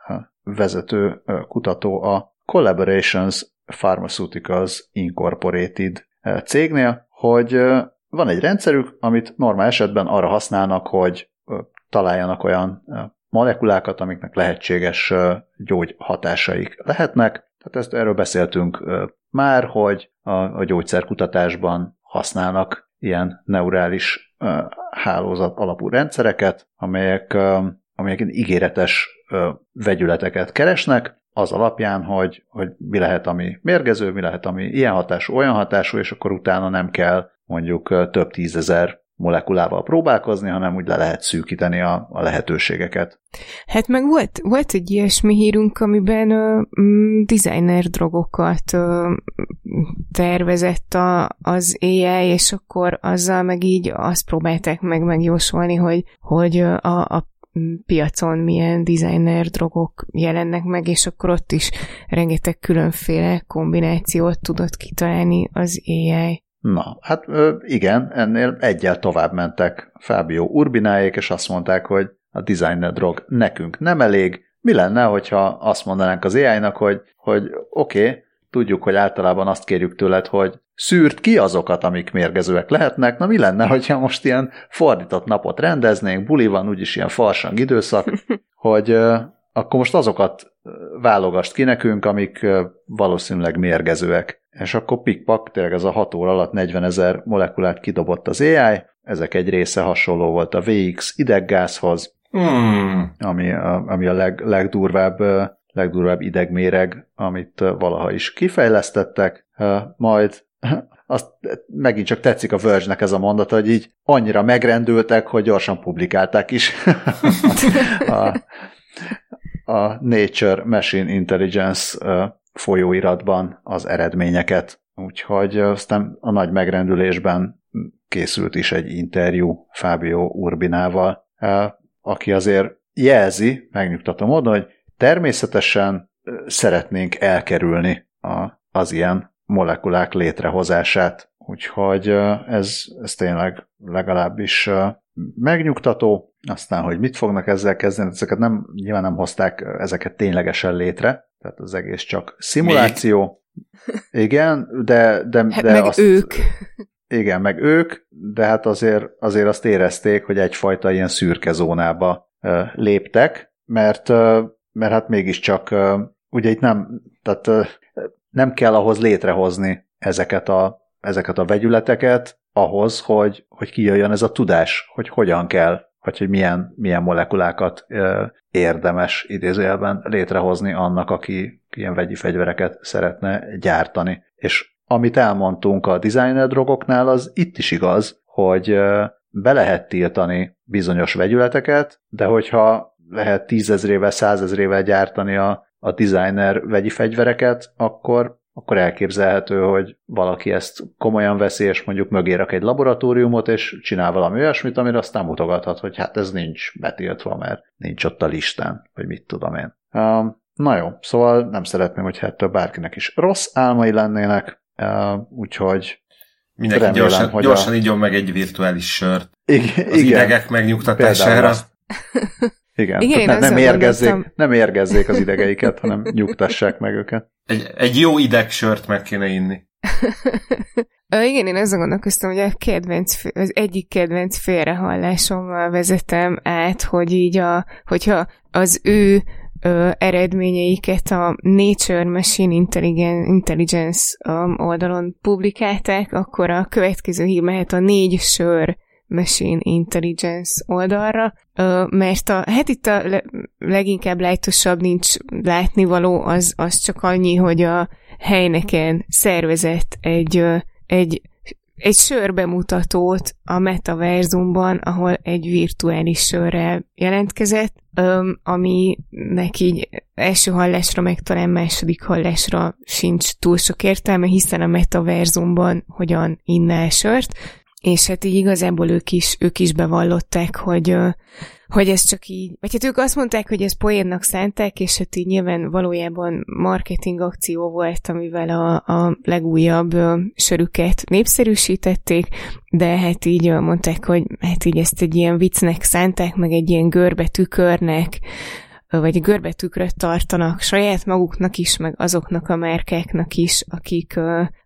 vezető kutató a Collaborations Pharmaceuticals Incorporated cégnél, hogy van egy rendszerük, amit normál esetben arra használnak, hogy találjanak olyan molekulákat, amiknek lehetséges gyógyhatásaik lehetnek. Tehát ezt erről beszéltünk már, hogy a, a gyógyszerkutatásban használnak ilyen neurális hálózat alapú rendszereket, amelyek, amelyek ígéretes vegyületeket keresnek, az alapján, hogy, hogy mi lehet, ami mérgező, mi lehet, ami ilyen hatású, olyan hatású, és akkor utána nem kell mondjuk több tízezer molekulával próbálkozni, hanem úgy le lehet szűkíteni a, a lehetőségeket. Hát meg volt, volt egy ilyesmi hírunk, amiben uh, designer drogokat uh, tervezett a, az AI, és akkor azzal meg így azt próbálták meg megjósolni, hogy, hogy a, a piacon milyen designer drogok jelennek meg, és akkor ott is rengeteg különféle kombinációt tudott kitalálni az AI. Na, hát igen, ennél egyel tovább mentek Fábio Urbináék, és azt mondták, hogy a designer drog nekünk nem elég. Mi lenne, hogyha azt mondanánk az AI-nak, hogy, hogy oké, okay, tudjuk, hogy általában azt kérjük tőled, hogy szűrt ki azokat, amik mérgezőek lehetnek. Na mi lenne, hogyha most ilyen fordított napot rendeznénk, buli van, úgyis ilyen farsang időszak, <laughs> hogy akkor most azokat válogast ki nekünk, amik valószínűleg mérgezőek. És akkor pikpak, tényleg ez a 6 óra alatt 40 ezer molekulát kidobott az AI, ezek egy része hasonló volt a VX ideggázhoz, hmm. ami, a, ami a leg, legdurvább, legdurvább idegméreg, amit valaha is kifejlesztettek, majd <laughs> azt megint csak tetszik a Verge-nek ez a mondata, hogy így annyira megrendültek, hogy gyorsan publikálták is <laughs> a, a Nature Machine Intelligence folyóiratban az eredményeket. Úgyhogy aztán a nagy megrendülésben készült is egy interjú Fábio Urbinával, aki azért jelzi, megnyugtatom módon, hogy természetesen szeretnénk elkerülni a, az ilyen molekulák létrehozását. Úgyhogy ez, ez tényleg legalábbis megnyugtató. Aztán, hogy mit fognak ezzel kezdeni, ezeket nem, nyilván nem hozták ezeket ténylegesen létre, tehát az egész csak szimuláció. Még? Igen, de, de, hát de meg azt, ők. Igen, meg ők, de hát azért, azért azt érezték, hogy egyfajta ilyen szürke zónába léptek, mert, mert hát mégiscsak ugye itt nem, tehát nem kell ahhoz létrehozni ezeket a, ezeket a vegyületeket, ahhoz, hogy, hogy kijöjjön ez a tudás, hogy hogyan kell, vagy hogy milyen, milyen molekulákat érdemes idézőjelben létrehozni annak, aki ilyen vegyi fegyvereket szeretne gyártani. És amit elmondtunk a designer drogoknál, az itt is igaz, hogy be lehet tiltani bizonyos vegyületeket, de hogyha lehet tízezrével, százezrével gyártani a, a designer vegyi fegyvereket, akkor akkor elképzelhető, hogy valaki ezt komolyan veszi, és mondjuk mögé rak egy laboratóriumot, és csinál valami olyasmit, amire aztán mutogathat, hogy hát ez nincs betiltva, mert nincs ott a listán, vagy mit tudom én. Um, na jó, szóval nem szeretném, hogy ettől bárkinek is rossz álmai lennének, uh, úgyhogy Mindenki remélem, gyorsan, hogy gyorsan a... igyon meg egy virtuális sört. Igen, az igen. idegek megnyugtatására. <laughs> Igen, Igen ne, nem, érgezzék, nem érgezzék az idegeiket, hanem nyugtassák meg őket. Egy, egy jó idegsört meg kéne inni. Igen, én azon gondolkoztam, hogy a kedvenc, az egyik kedvenc félrehallásommal vezetem át, hogy így a, hogyha az ő ö, eredményeiket a Nature Machine Intelligence oldalon publikálták, akkor a következő hír mehet a négy sör Machine Intelligence oldalra, mert a, hát itt a leginkább lájtosabb nincs látnivaló, az, az csak annyi, hogy a helyneken szervezett egy, egy, egy sörbemutatót a metaverzumban, ahol egy virtuális sörrel jelentkezett, aminek így első hallásra, meg talán második hallásra sincs túl sok értelme, hiszen a metaverzumban hogyan innál sört, és hát így igazából ők is, ők is bevallották, hogy, hogy ez csak így, vagy hát ők azt mondták, hogy ez poénnak szánták, és hát így nyilván valójában marketing akció volt, amivel a, a legújabb sörüket népszerűsítették, de hát így mondták, hogy hát így ezt egy ilyen viccnek szánták, meg egy ilyen görbe tükörnek, vagy görbetükröt tartanak saját maguknak is, meg azoknak a márkáknak is, akik,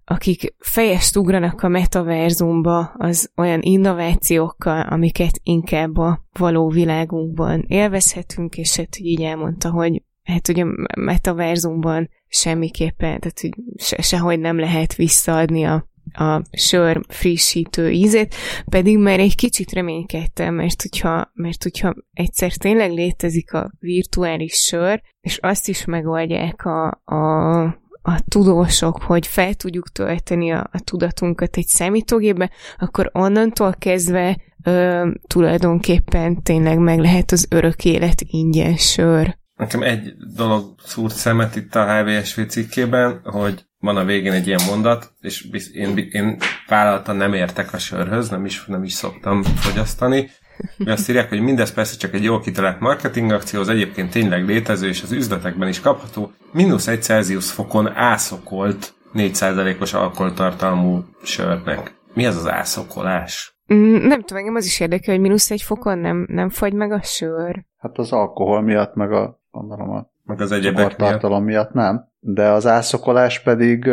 akik fejest ugranak a metaverzumba az olyan innovációkkal, amiket inkább a való világunkban élvezhetünk, és hát így elmondta, hogy hát ugye a metaverzumban semmiképpen, tehát hogy se, sehogy nem lehet visszaadni a a sör frissítő ízét, pedig már egy kicsit reménykedtem, mert hogyha, mert hogyha egyszer tényleg létezik a virtuális sör, és azt is megoldják a, a, a tudósok, hogy fel tudjuk tölteni a, a tudatunkat egy számítógépbe, akkor onnantól kezdve ö, tulajdonképpen tényleg meg lehet az örök élet ingyen sör. Nekem egy dolog szúrt szemet itt a HVSV cikkében, hogy van a végén egy ilyen mondat, és én, én vállaltan nem értek a sörhöz, nem is, nem is szoktam fogyasztani. Mi azt írják, hogy mindez persze csak egy jól kitalált marketing akció, az egyébként tényleg létező, és az üzletekben is kapható. Minusz egy Celsius fokon ászokolt 4%-os alkoholtartalmú sörnek. Mi az az ászokolás? Mm, nem tudom, engem az is érdekel, hogy mínusz egy fokon nem, nem fagy meg a sör. Hát az alkohol miatt, meg a, gondolom a meg az egyebek miatt. miatt. miatt nem de az ászokolás pedig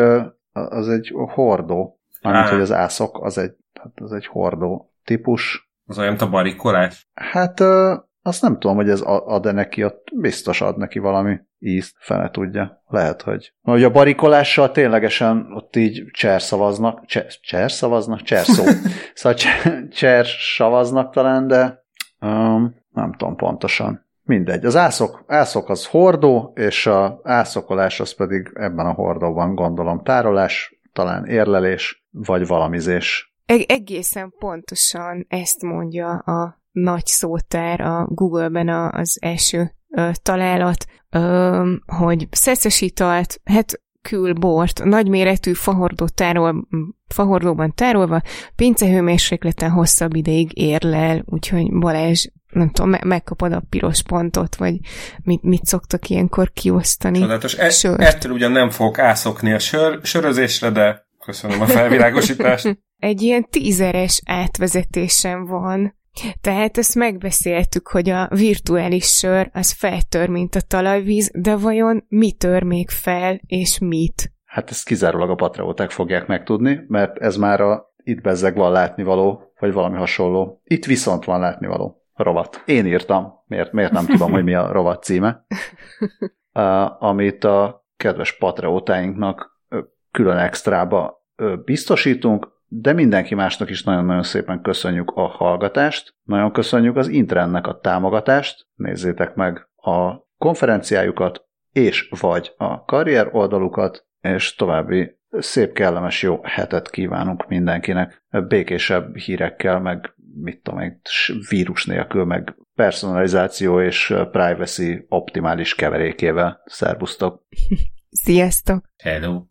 az egy hordó. Mármint, hogy az ászok az egy, hát az egy hordó típus. Az olyan, mint a barikolás? Hát azt nem tudom, hogy ez ad-e neki, ott biztos ad neki valami ízt, fene tudja. Lehet, hogy. Hogy a barikolással ténylegesen ott így cser szavaznak, cser, cser szavaznak? Cser szó. <laughs> szóval cser, cser szavaznak talán, de um, nem tudom pontosan. Mindegy. Az ászok, ászok az hordó, és a ászokolás az pedig ebben a hordóban gondolom tárolás, talán érlelés, vagy valamizés. Egészen pontosan ezt mondja a nagy szótár a Google-ben az első ö, találat, ö, hogy szeszes italt, hát külbort, nagyméretű fahordó tárol, fahordóban tárolva, pincehőmérsékleten hosszabb ideig érlel, úgyhogy Balázs nem tudom, me- megkapod a piros pontot, vagy mit, mit szoktak ilyenkor kiosztani. Csodálatos. E- ettől ugyan nem fogok ászokni a sör, sörözésre, de köszönöm a felvilágosítást. <laughs> Egy ilyen tízeres átvezetésem van. Tehát ezt megbeszéltük, hogy a virtuális sör az feltör, mint a talajvíz, de vajon mi tör még fel, és mit? Hát ezt kizárólag a patrióták fogják megtudni, mert ez már a itt bezzeg van látnivaló, vagy valami hasonló. Itt viszont van látnivaló rovat. Én írtam, miért, miért nem tudom, hogy mi a rovat címe, <laughs> uh, amit a kedves patreótáinknak külön extrába biztosítunk, de mindenki másnak is nagyon-nagyon szépen köszönjük a hallgatást, nagyon köszönjük az Intrennek a támogatást, nézzétek meg a konferenciájukat, és vagy a karrier oldalukat, és további szép, kellemes, jó hetet kívánunk mindenkinek, békésebb hírekkel, meg mit tudom én, vírus nélkül, meg personalizáció és privacy optimális keverékével. Szervusztok! <laughs> Sziasztok! Hello!